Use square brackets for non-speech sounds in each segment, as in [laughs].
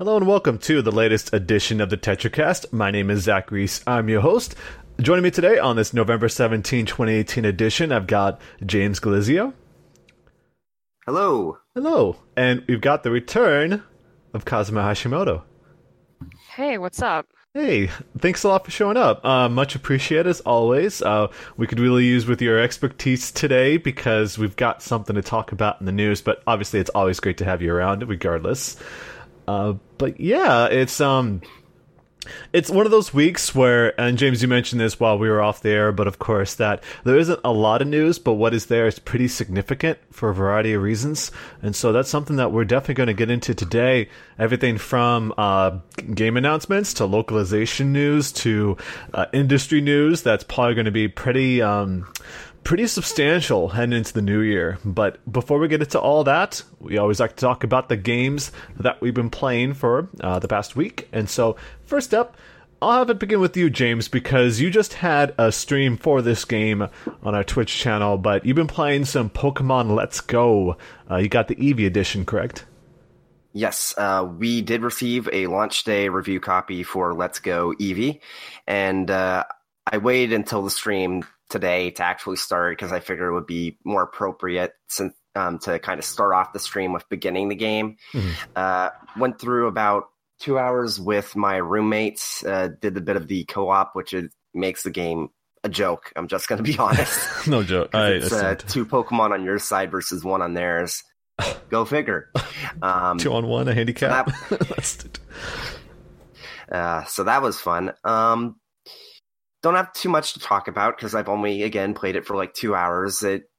Hello and welcome to the latest edition of the TetraCast. My name is Zach Reese. I'm your host. Joining me today on this November 17, 2018 edition, I've got James Galizio. Hello. Hello. And we've got the return of Kazuma Hashimoto. Hey, what's up? Hey, thanks a lot for showing up. Uh, much appreciated as always. Uh, we could really use with your expertise today because we've got something to talk about in the news. But obviously, it's always great to have you around, regardless. Uh, but yeah, it's um, it's one of those weeks where, and James, you mentioned this while we were off the air, but of course that there isn't a lot of news, but what is there is pretty significant for a variety of reasons, and so that's something that we're definitely going to get into today. Everything from uh, game announcements to localization news to uh, industry news. That's probably going to be pretty. Um, pretty substantial heading into the new year. But before we get into all that, we always like to talk about the games that we've been playing for uh, the past week. And so, first up, I'll have it begin with you, James, because you just had a stream for this game on our Twitch channel, but you've been playing some Pokemon Let's Go. Uh, you got the Eevee edition, correct? Yes, uh, we did receive a launch day review copy for Let's Go Eevee, and uh, I waited until the stream today to actually start because I figured it would be more appropriate since, um, to kind of start off the stream with beginning the game. Mm-hmm. Uh, went through about two hours with my roommates, uh, did a bit of the co op, which is, makes the game a joke. I'm just going to be [laughs] honest. [laughs] no joke. I, it's uh, two Pokemon on your side versus one on theirs. [laughs] Go figure. Um, two on one, a handicap. So that, uh, so that was fun. Um, don't have too much to talk about because I've only again played it for like two hours. It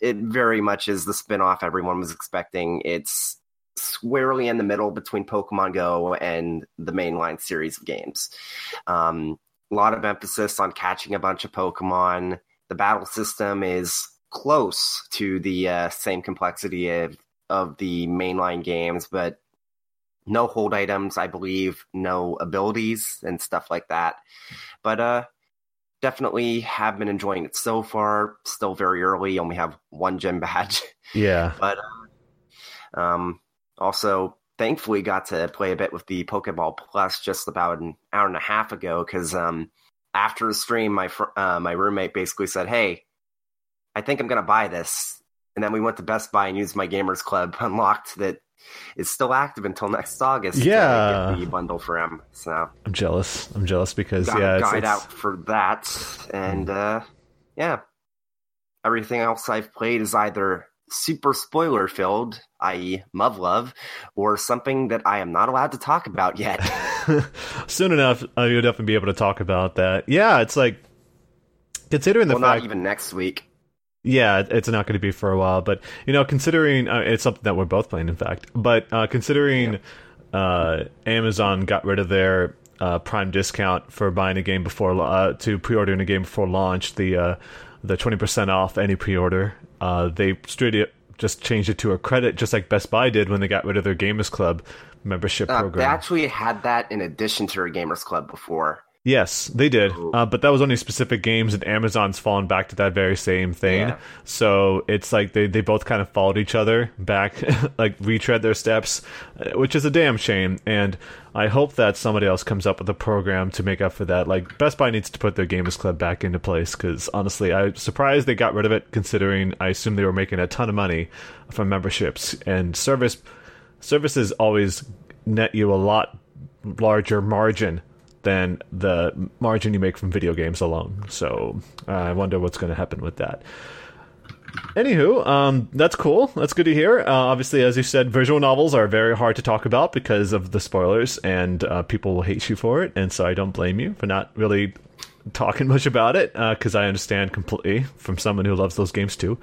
it very much is the spinoff everyone was expecting. It's squarely in the middle between Pokemon Go and the mainline series of games. Um, a lot of emphasis on catching a bunch of Pokemon. The battle system is close to the uh, same complexity of, of the mainline games, but no hold items, I believe, no abilities and stuff like that. But uh, definitely have been enjoying it so far. Still very early, only have one gym [laughs] badge. Yeah, but uh, um, also thankfully got to play a bit with the Pokeball Plus just about an hour and a half ago because um, after the stream, my fr- uh, my roommate basically said, "Hey, I think I'm gonna buy this." And then we went to Best Buy and used my Gamers Club [laughs] unlocked that is still active until next August. Yeah, get the bundle for him. So I'm jealous. I'm jealous because got yeah, guide it's, out for that, and uh, yeah, everything else I've played is either super spoiler filled, i.e., Muv-Luv, or something that I am not allowed to talk about yet. [laughs] Soon enough, uh, you'll definitely be able to talk about that. Yeah, it's like considering the well, fact not even next week. Yeah, it's not going to be for a while, but you know, considering uh, it's something that we're both playing, in fact. But uh, considering yeah. uh, Amazon got rid of their uh, Prime discount for buying a game before uh, to pre-ordering a game before launch, the uh, the twenty percent off any pre-order, they straight just changed it to a credit, just like Best Buy did when they got rid of their Gamers Club membership program. They actually had that in addition to their Gamers Club before. Yes, they did, uh, but that was only specific games, and Amazon's fallen back to that very same thing. Yeah. So it's like they, they both kind of followed each other back, [laughs] like retread their steps, uh, which is a damn shame. And I hope that somebody else comes up with a program to make up for that. Like Best Buy needs to put their Gamers Club back into place because honestly, I'm surprised they got rid of it. Considering I assume they were making a ton of money from memberships and service services always net you a lot larger margin than the margin you make from video games alone. So uh, I wonder what's going to happen with that. Anywho, um, that's cool. That's good to hear. Uh, obviously, as you said, visual novels are very hard to talk about because of the spoilers, and uh, people will hate you for it. And so I don't blame you for not really talking [laughs] much about it because uh, I understand completely from someone who loves those games too.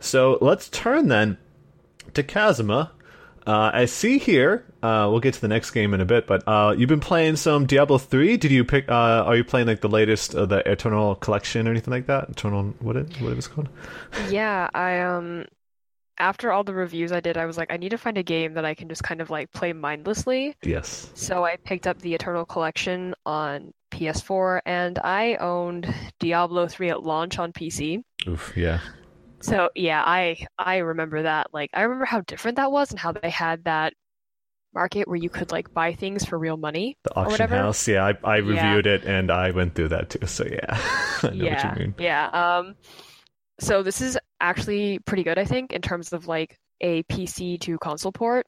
So let's turn then to Kazuma, uh, I see here. Uh, we'll get to the next game in a bit, but uh, you've been playing some Diablo three. Did you pick? Uh, are you playing like the latest, uh, the Eternal Collection or anything like that? Eternal, what it, what it was called? [laughs] Yeah, I um, after all the reviews I did, I was like, I need to find a game that I can just kind of like play mindlessly. Yes. So I picked up the Eternal Collection on PS4, and I owned Diablo three at launch on PC. Oof, yeah. So yeah, I I remember that. Like I remember how different that was and how they had that market where you could like buy things for real money. The auction house, yeah, I, I reviewed yeah. it and I went through that too. So yeah, [laughs] yeah, Yeah. Um, so this is actually pretty good, I think, in terms of like a PC to console port,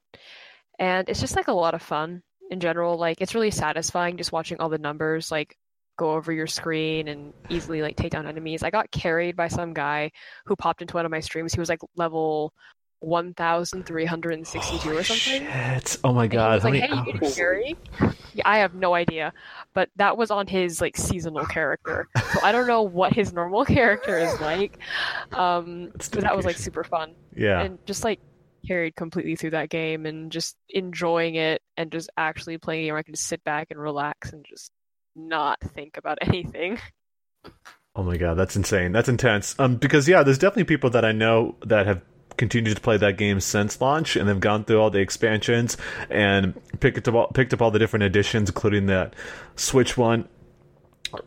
and it's just like a lot of fun in general. Like it's really satisfying just watching all the numbers like go over your screen and easily like take down enemies. I got carried by some guy who popped into one of my streams. He was like level 1362 or something. Shit. Oh my god. Like, hey, you get carry? Yeah, I have no idea. But that was on his like seasonal character. So I don't know what his normal [laughs] character is like. Um but that was like super fun. Yeah. And just like carried completely through that game and just enjoying it and just actually playing it where I can just sit back and relax and just not think about [laughs] anything. Oh my god, that's insane. That's intense. Um, because yeah, there's definitely people that I know that have continued to play that game since launch and they've gone through all the expansions and picked up all, picked up all the different editions, including that Switch one.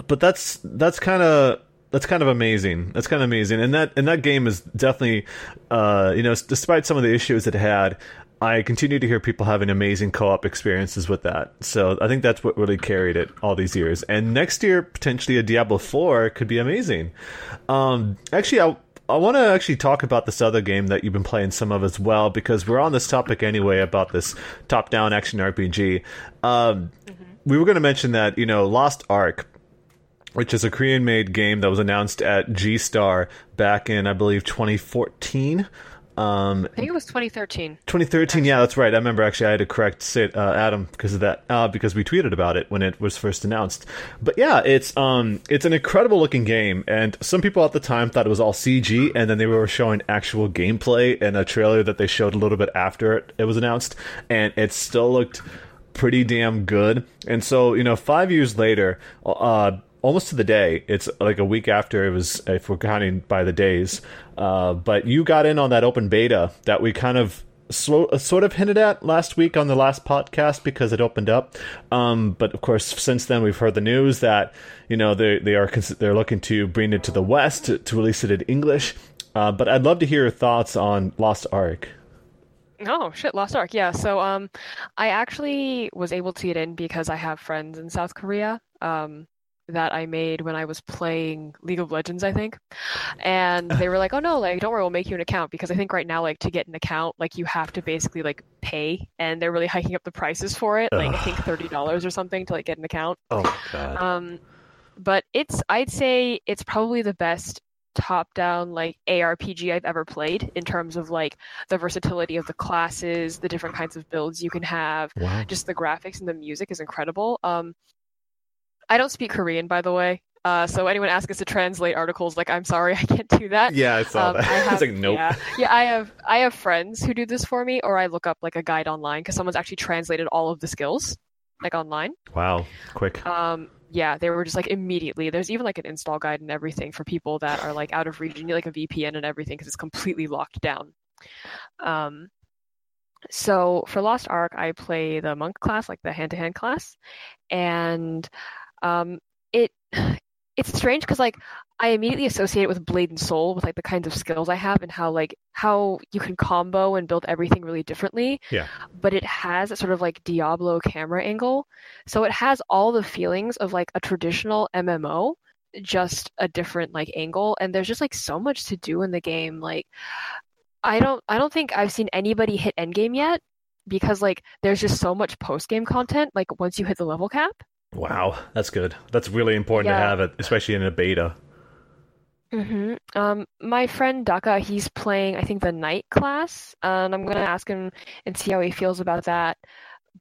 But that's that's kind of that's kind of amazing. That's kind of amazing, and that and that game is definitely, uh, you know, despite some of the issues it had, I continue to hear people having amazing co-op experiences with that. So I think that's what really carried it all these years. And next year, potentially a Diablo Four could be amazing. Um, actually, I I want to actually talk about this other game that you've been playing some of as well, because we're on this topic anyway about this top-down action RPG. Um, mm-hmm. We were going to mention that you know Lost Ark, which is a Korean-made game that was announced at G Star back in I believe 2014. Um, I think it was 2013. 2013, yeah, that's right. I remember actually I had to correct uh, Adam because of that, uh, because we tweeted about it when it was first announced. But yeah, it's um, it's an incredible looking game, and some people at the time thought it was all CG, and then they were showing actual gameplay and a trailer that they showed a little bit after it, it was announced, and it still looked pretty damn good. And so, you know, five years later, uh, almost to the day. It's like a week after it was, if we're counting by the days. Uh, but you got in on that open beta that we kind of uh, sort of hinted at last week on the last podcast because it opened up. Um, but of course, since then we've heard the news that you know they they are they're looking to bring it to the West to, to release it in English. Uh, but I'd love to hear your thoughts on Lost Ark. Oh shit, Lost Ark. Yeah. So um, I actually was able to get in because I have friends in South Korea. Um, that I made when I was playing League of Legends, I think. And they were like, "Oh no, like don't worry, we'll make you an account because I think right now like to get an account, like you have to basically like pay and they're really hiking up the prices for it, like Ugh. I think $30 or something to like get an account." Oh god. Um but it's I'd say it's probably the best top down like ARPG I've ever played in terms of like the versatility of the classes, the different kinds of builds you can have, wow. just the graphics and the music is incredible. Um I don't speak Korean, by the way. Uh, so anyone asks us to translate articles, like I'm sorry, [laughs] I can't do that. Yeah, I saw um, that. I have, like nope. Yeah, yeah, I have I have friends who do this for me, or I look up like a guide online because someone's actually translated all of the skills, like online. Wow, quick. Um, yeah, they were just like immediately. There's even like an install guide and everything for people that are like out of region, you like a VPN and everything because it's completely locked down. Um, so for Lost Ark, I play the monk class, like the hand-to-hand class, and um, it [sighs] it's strange because like I immediately associate it with Blade and Soul with like the kinds of skills I have and how like how you can combo and build everything really differently. Yeah. But it has a sort of like Diablo camera angle. So it has all the feelings of like a traditional MMO, just a different like angle. And there's just like so much to do in the game. Like I don't I don't think I've seen anybody hit endgame yet because like there's just so much post game content like once you hit the level cap. Wow, that's good. That's really important yeah. to have it, especially in a beta. Mm-hmm. Um, my friend Daka, he's playing, I think, the night class, and I'm gonna ask him and see how he feels about that.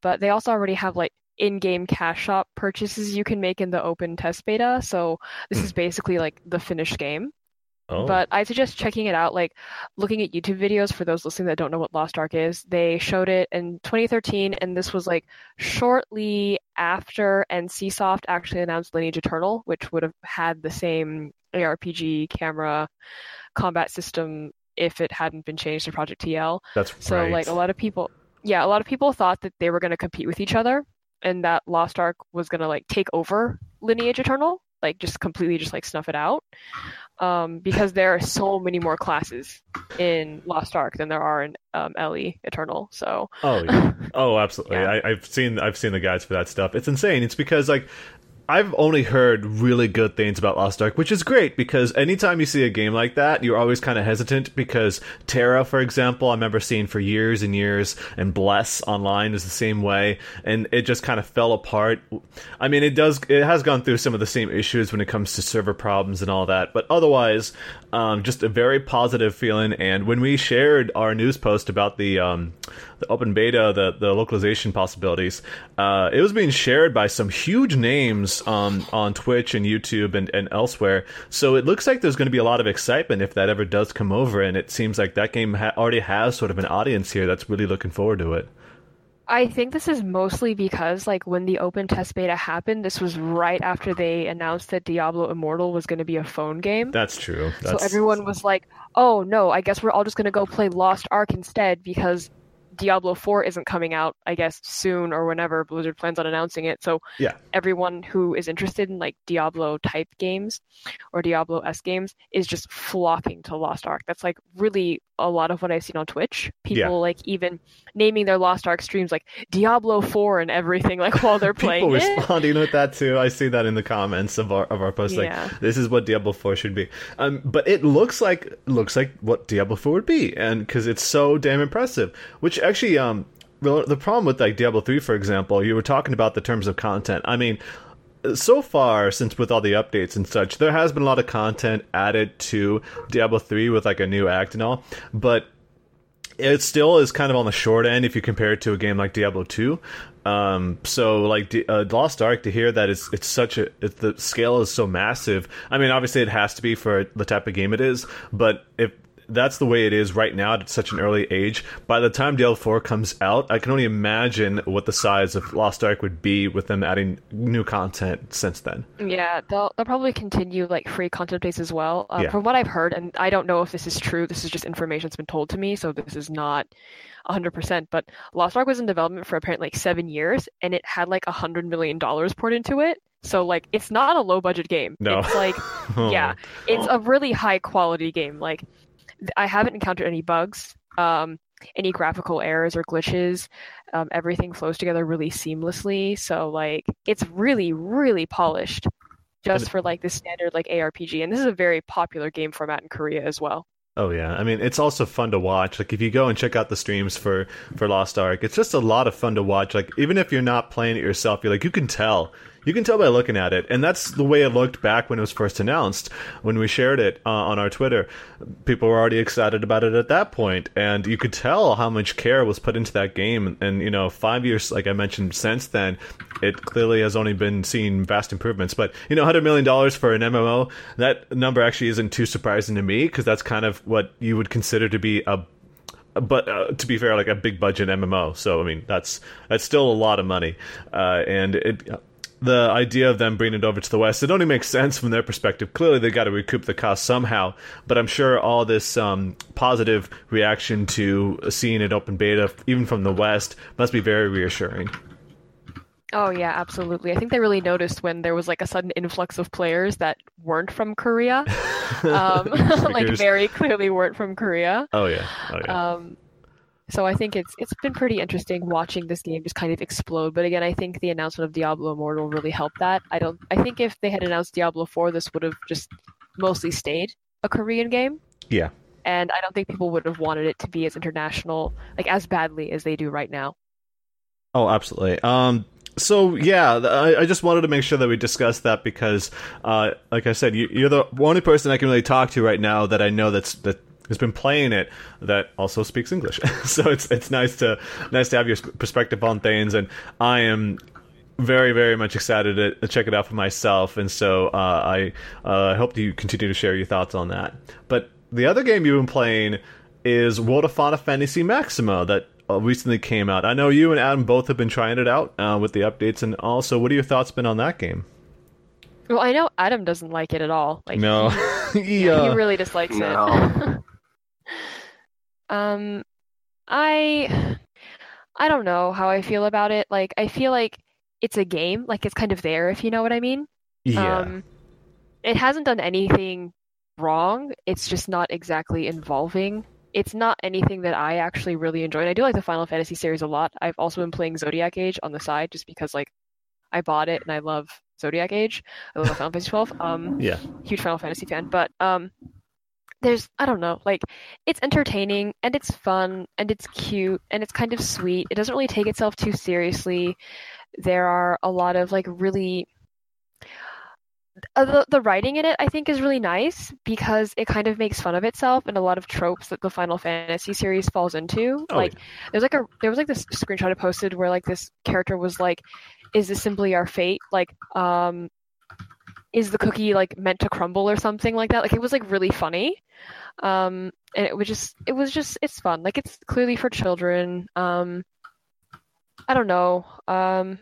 But they also already have like in-game cash shop purchases you can make in the open test beta, so this is basically like the finished game. Oh. But I suggest checking it out, like looking at YouTube videos for those listening that don't know what Lost Ark is. They showed it in 2013, and this was like shortly after NCSoft actually announced Lineage Eternal, which would have had the same ARPG camera combat system if it hadn't been changed to Project TL. That's so right. like a lot of people, yeah, a lot of people thought that they were going to compete with each other, and that Lost Ark was going to like take over Lineage Eternal, like just completely just like snuff it out um, because there are so many more classes. in Lost Ark than there are in um, LE Eternal. So oh yeah, [laughs] oh absolutely. Yeah. I, I've seen I've seen the guides for that stuff. It's insane. It's because like I've only heard really good things about Lost Ark, which is great because anytime you see a game like that, you're always kind of hesitant because TERA, for example, I remember seeing for years and years, and Bless Online is the same way, and it just kind of fell apart. I mean, it does, it has gone through some of the same issues when it comes to server problems and all that, but otherwise, um, just a very positive feeling. And when we shared our news post about the um, the open beta, the the localization possibilities, uh, it was being shared by some huge names um, on Twitch and YouTube and, and elsewhere. So it looks like there's going to be a lot of excitement if that ever does come over. And it seems like that game ha- already has sort of an audience here that's really looking forward to it. I think this is mostly because, like, when the open test beta happened, this was right after they announced that Diablo Immortal was going to be a phone game. That's true. That's... So everyone was like, "Oh no, I guess we're all just going to go play Lost Ark instead because Diablo 4 isn't coming out, I guess, soon or whenever Blizzard plans on announcing it. So yeah. everyone who is interested in like Diablo type games or Diablo-esque games is just flocking to Lost Ark. That's like really a lot of what I've seen on Twitch. People yeah. like even naming their Lost Ark streams like Diablo 4 and everything like while they're [laughs] playing. People it. responding with that too. I see that in the comments of our of our post. Yeah. Like this is what Diablo 4 should be. Um, but it looks like looks like what Diablo 4 would be, and because it's so damn impressive. Which actually, um, the problem with like Diablo 3, for example, you were talking about the terms of content. I mean so far, since with all the updates and such, there has been a lot of content added to Diablo 3 with like a new act and all, but it still is kind of on the short end if you compare it to a game like Diablo 2. Um, so like uh, Lost Ark to hear that it's it's such a the scale is so massive. I mean, obviously it has to be for the type of game it is, but if that's the way it is right now at such an early age. By the time Diablo 4 comes out, I can only imagine what the size of Lost Ark would be with them adding new content since then. Yeah, they'll, they'll probably continue like free content base as well. Uh, yeah. From what I've heard, and I don't know if this is true, this is just information that's been told to me, so this is not 100%, but Lost Ark was in development for apparently like seven years, and it had like a $100 million poured into it. So like it's not a low budget game. No. It's like [laughs] yeah, it's a really high quality game. Like I haven't encountered any bugs, um, any graphical errors or glitches. Um, everything flows together really seamlessly. So like it's really really polished, just for like the standard like ARPG. And this is a very popular game format in Korea as well. Oh yeah, I mean it's also fun to watch. Like if you go and check out the streams for for Lost Ark, it's just a lot of fun to watch. Like even if you're not playing it yourself, you're like you can tell you can tell by looking at it, and that's the way it looked back when it was first announced. When we shared it uh, on our Twitter, people were already excited about it at that point, and you could tell how much care was put into that game. And you know, five years, like I mentioned, since then, it clearly has only been seeing vast improvements. But you know, hundred million dollars for an MMO, that number actually isn't too surprising to me because that's kind of what you would consider to be a but uh, to be fair, like a big budget MMO. So I mean, that's that's still a lot of money, uh, and it the idea of them bringing it over to the West, it only makes sense from their perspective. Clearly, they got to recoup the cost somehow, but I'm sure all this um, positive reaction to seeing it open beta, even from the West, must be very reassuring. Oh yeah, absolutely. I think they really noticed when there was like a sudden influx of players that weren't from Korea, [laughs] um, [laughs] like very clearly weren't from Korea. Oh yeah, oh yeah. Um, so I think it's it's been pretty interesting watching this game just kind of explode. But again, I think the announcement of Diablo Immortal really helped that. I don't. I think if they had announced Diablo Four, this would have just mostly stayed a Korean game. Yeah. And I don't think people would have wanted it to be as international, like as badly as they do right now. Oh, absolutely. Um, so yeah, I, I, just wanted to make sure that we discussed that because, uh, like I said, you, are the only person I can really talk to right now that I know that's that who's been playing it that also speaks English. [laughs] so it's it's nice to nice to have your perspective on things, and I am very very much excited to check it out for myself, and so uh, I uh, hope you continue to share your thoughts on that. But the other game you've been playing is World of Final Fantasy Maxima that uh, recently came out. I know you and Adam both have been trying it out uh, with the updates, and also, what are your thoughts been on that game? Well, I know Adam doesn't like it at all. Like, no, he, yeah, [laughs] he really dislikes no. it. Um, I I don't know how I feel about it. Like I feel like it's a game, like it's kind of there if you know what I mean. Yeah. Um, it hasn't done anything wrong. It's just not exactly involving it's not anything that I actually really enjoy. And I do like the Final Fantasy series a lot. I've also been playing Zodiac Age on the side just because like I bought it and I love Zodiac Age. I love Final Fantasy 12. Um, yeah, huge Final Fantasy fan, but um, there's I don't know, like it's entertaining and it's fun and it's cute and it's kind of sweet. It doesn't really take itself too seriously. There are a lot of like really uh, the, the writing in it I think is really nice because it kind of makes fun of itself and a lot of tropes that the Final Fantasy series falls into. Oh, like yeah. there's like a there was like this screenshot I posted where like this character was like, "Is this simply our fate?" Like, um, is the cookie like meant to crumble or something like that? Like it was like really funny, um, and it was just it was just it's fun. Like it's clearly for children. Um, I don't know. Um,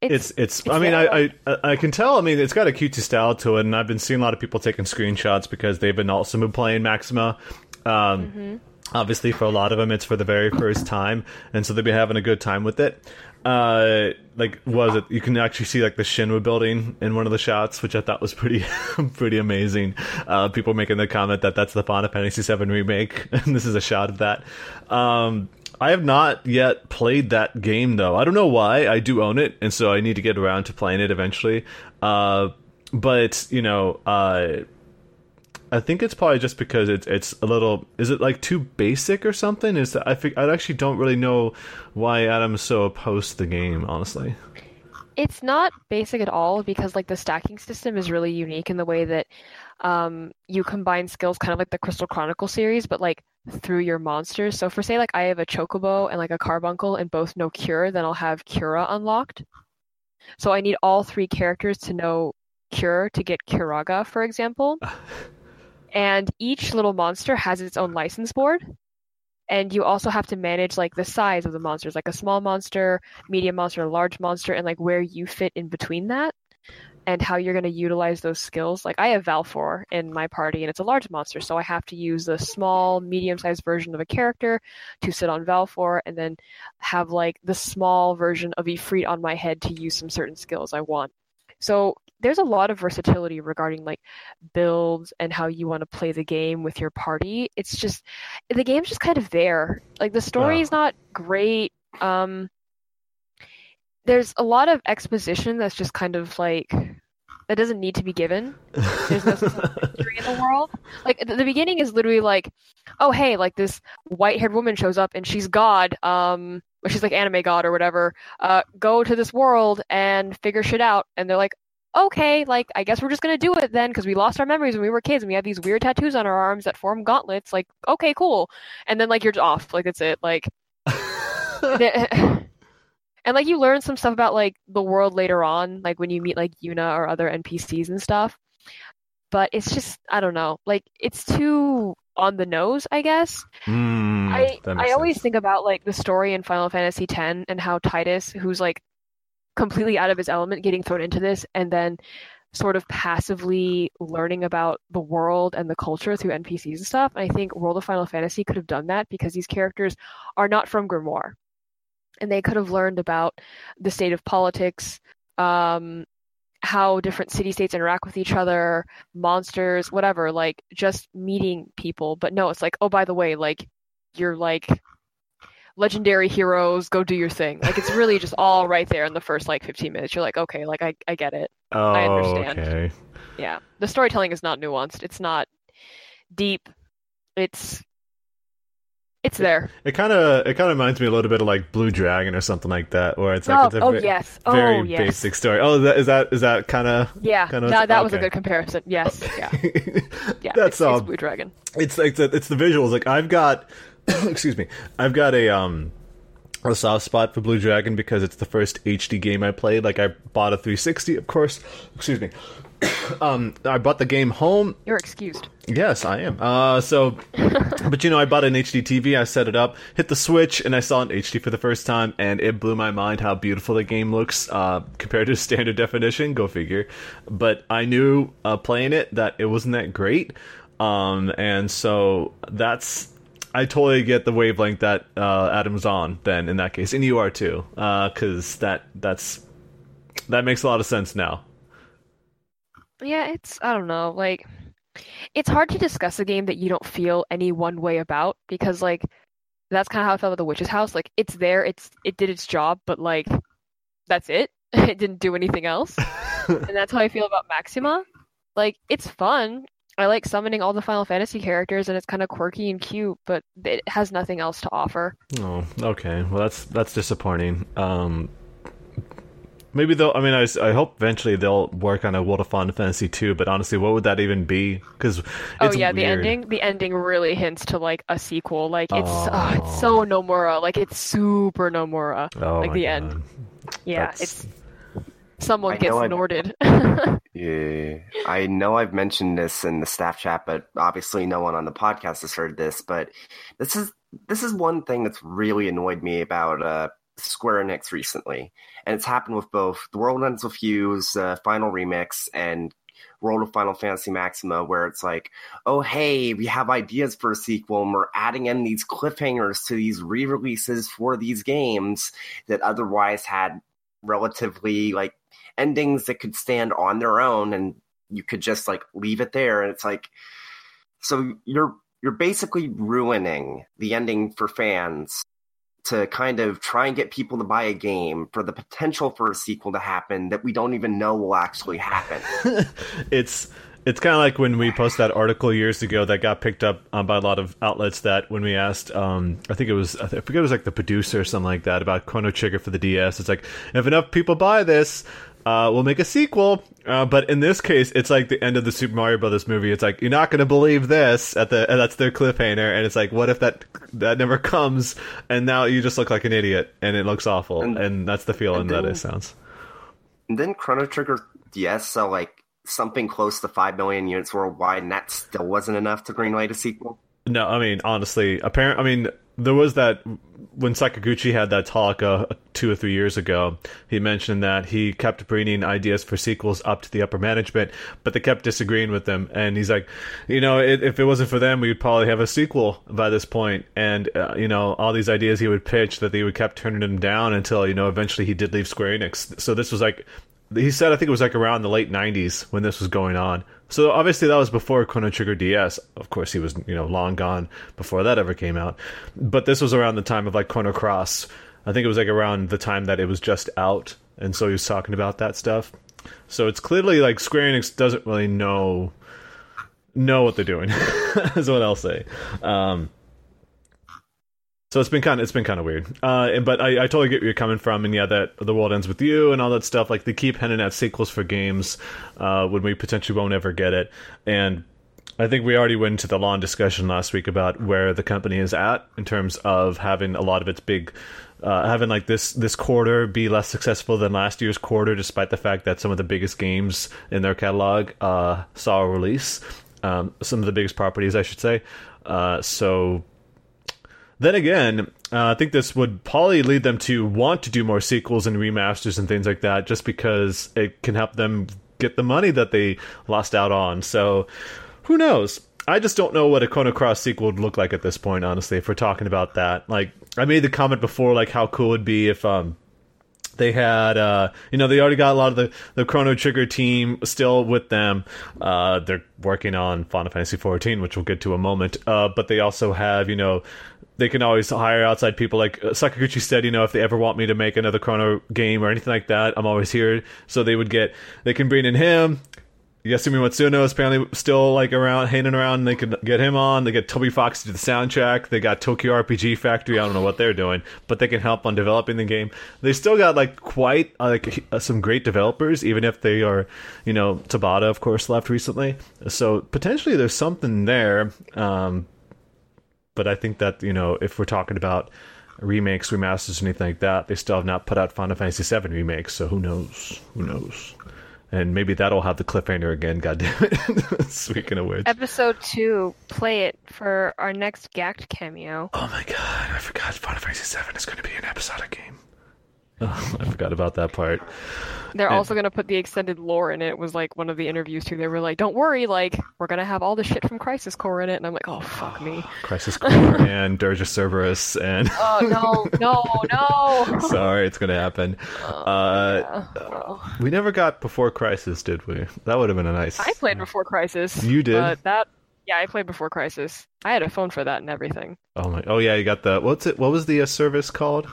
it's, it's, it's I mean I, I I can tell I mean it's got a cutesy style to it and I've been seeing a lot of people taking screenshots because they've been also been playing Maxima um, mm-hmm. obviously for a lot of them it's for the very first time and so they've been having a good time with it uh like was it you can actually see like the Shinra building in one of the shots which I thought was pretty [laughs] pretty amazing uh people making the comment that that's the Final Fantasy 7 remake [laughs] and this is a shot of that um I have not yet played that game though. I don't know why. I do own it, and so I need to get around to playing it eventually. Uh, but you know, uh, I think it's probably just because it's it's a little. Is it like too basic or something? Is that I think I actually don't really know why Adam's so opposed to the game. Honestly, it's not basic at all because like the stacking system is really unique in the way that um, you combine skills, kind of like the Crystal Chronicle series, but like through your monsters. So for say like I have a Chocobo and like a Carbuncle and both know Cure, then I'll have Cura unlocked. So I need all three characters to know Cure to get Curaga, for example. [laughs] and each little monster has its own license board. And you also have to manage like the size of the monsters, like a small monster, medium monster, a large monster, and like where you fit in between that and how you're going to utilize those skills. Like I have Valefor in my party, and it's a large monster, so I have to use the small, medium-sized version of a character to sit on Valefor, and then have like the small version of Ifrit on my head to use some certain skills I want. So there's a lot of versatility regarding like builds and how you want to play the game with your party. It's just the game's just kind of there. Like the story is not great. Um, there's a lot of exposition that's just kind of like that doesn't need to be given. There's no history in the [laughs] world. Like the, the beginning is literally like, oh hey, like this white-haired woman shows up and she's God. Um, she's like anime god or whatever. Uh, go to this world and figure shit out. And they're like, okay, like I guess we're just gonna do it then because we lost our memories when we were kids and we have these weird tattoos on our arms that form gauntlets. Like, okay, cool. And then like you're off. Like that's it. Like. [laughs] [laughs] and like you learn some stuff about like the world later on like when you meet like yuna or other npcs and stuff but it's just i don't know like it's too on the nose i guess mm, i i always think about like the story in final fantasy x and how tidus who's like completely out of his element getting thrown into this and then sort of passively learning about the world and the culture through npcs and stuff and i think world of final fantasy could have done that because these characters are not from grymoire and they could have learned about the state of politics, um, how different city states interact with each other, monsters, whatever, like just meeting people. But no, it's like, oh, by the way, like you're like legendary heroes, go do your thing. Like it's really just all right there in the first like 15 minutes. You're like, okay, like I, I get it. Oh, I understand. Okay. Yeah. The storytelling is not nuanced. It's not deep. It's it's there. It kind of it kind of reminds me a little bit of like Blue Dragon or something like that, where it's like oh, it's a oh, very, yes. oh, very yes. basic story. Oh, is that is that is that kind of yeah? Kinda, no, that okay. was a good comparison. Yes, yeah, [laughs] yeah. That's it's, um, it's Blue Dragon. It's like the, it's the visuals. Like I've got, [coughs] excuse me, I've got a um a soft spot for Blue Dragon because it's the first HD game I played. Like I bought a 360, of course. Excuse me. [coughs] um, I bought the game home. You're excused. Yes, I am. Uh, so, [laughs] but you know, I bought an HD TV. I set it up, hit the switch, and I saw an HD for the first time, and it blew my mind how beautiful the game looks uh, compared to [laughs] standard definition. Go figure. But I knew uh, playing it that it wasn't that great. Um, and so that's I totally get the wavelength that uh, Adam's on. Then in that case, and you are too, because uh, that that's that makes a lot of sense now. Yeah, it's I don't know, like It's hard to discuss a game that you don't feel any one way about because like that's kind of how I felt with The Witch's House. Like it's there, it's it did its job, but like that's it. [laughs] it didn't do anything else. [laughs] and that's how I feel about Maxima. Like it's fun. I like summoning all the Final Fantasy characters, and it's kind of quirky and cute, but it has nothing else to offer. Oh, okay. Well, that's that's disappointing. Um, maybe they'll. I mean, I, I hope eventually they'll work on a World of Final Fantasy 2, But honestly, what would that even be? Because oh yeah, weird. the ending. The ending really hints to like a sequel. Like it's oh. Oh, it's so Nomura. Like it's super Nomura. Oh like the God. end. Yeah, That's... it's someone I gets Norded. [laughs] yeah, I know I've mentioned this in the staff chat, but obviously no one on the podcast has heard this. But this is this is one thing that's really annoyed me about uh, Square Enix recently, and it's happened with both The World Ends with You's uh, final remix and World of Final Fantasy Maxima, where it's like, oh, hey, we have ideas for a sequel, and we're adding in these cliffhangers to these re releases for these games that otherwise had relatively like endings that could stand on their own and you could just like leave it there and it's like so you're you're basically ruining the ending for fans to kind of try and get people to buy a game for the potential for a sequel to happen that we don't even know will actually happen. [laughs] it's it's kind of like when we posted that article years ago that got picked up um, by a lot of outlets. That when we asked, um, I think it was I forget it was like the producer or something like that about Chrono Trigger for the DS. It's like if enough people buy this, uh, we'll make a sequel. Uh, but in this case, it's like the end of the Super Mario Brothers movie. It's like you're not going to believe this at the that's their cliffhanger, and it's like, what if that that never comes, and now you just look like an idiot, and it looks awful, and, and that's the feeling then, that it sounds. And then Chrono Trigger DS so like something close to five million units worldwide, and that still wasn't enough to greenlight a sequel. No, I mean honestly, apparent. I mean there was that when Sakaguchi had that talk uh, two or three years ago, he mentioned that he kept bringing ideas for sequels up to the upper management, but they kept disagreeing with them. And he's like, you know, it, if it wasn't for them, we'd probably have a sequel by this point. And uh, you know, all these ideas he would pitch that they would kept turning him down until you know eventually he did leave Square Enix. So this was like he said I think it was like around the late '90s when this was going on. So obviously that was before Chrono Trigger DS. Of course, he was you know long gone before that ever came out. But this was around the time of like Chrono Cross. I think it was like around the time that it was just out, and so he was talking about that stuff. So it's clearly like Square Enix doesn't really know know what they're doing. [laughs] is what I'll say. Um, so it's been kind of it's been kind of weird, uh, but I, I totally get where you're coming from, and yeah, that the world ends with you and all that stuff. Like they keep hinting at sequels for games uh, when we potentially won't ever get it, and I think we already went into the long discussion last week about where the company is at in terms of having a lot of its big, uh, having like this this quarter be less successful than last year's quarter, despite the fact that some of the biggest games in their catalog uh, saw a release. Um, some of the biggest properties, I should say. Uh, so then again, uh, I think this would probably lead them to want to do more sequels and remasters and things like that, just because it can help them get the money that they lost out on. So, who knows? I just don't know what a Chrono Cross sequel would look like at this point, honestly, if we're talking about that. Like, I made the comment before, like, how cool it would be if, um, they had, uh, you know, they already got a lot of the, the Chrono Trigger team still with them. Uh, they're working on Final Fantasy XIV, which we'll get to a moment. Uh, but they also have, you know, they can always hire outside people. Like uh, Sakaguchi said, you know, if they ever want me to make another Chrono game or anything like that, I'm always here. So they would get, they can bring in him. Yasumi Matsuno is apparently still like around, hanging around. They could get him on. They get Toby Fox to do the soundtrack. They got Tokyo RPG Factory. I don't know what they're doing, but they can help on developing the game. They still got like quite uh, like uh, some great developers, even if they are, you know, Tabata of course left recently. So potentially there's something there. Um, but I think that you know if we're talking about remakes, remasters, anything like that, they still have not put out Final Fantasy VII remakes. So who knows? Who knows? And maybe that'll have the cliffhanger again. [laughs] God damn it! Speaking of which, episode two, play it for our next Gackt cameo. Oh my god, I forgot Final Fantasy VII is going to be an episodic game. Oh, [laughs] I forgot about that part. They're And- also gonna put the extended lore in it. Was like one of the interviews too. They were like, "Don't worry, like we're gonna have all the shit from Crisis Core in it." And I'm like, "Oh fuck me." [sighs] Crisis Core [laughs] and Dirge of Cerberus and Oh no, no, no. [laughs] sorry, it's gonna happen. Uh, Yeah, well, we never got before Crisis, did we? That would have been a nice. I played before Crisis. You did? But that, yeah, I played before Crisis. I had a phone for that and everything. Oh my! Oh yeah, you got the what's it? What was the uh, service called?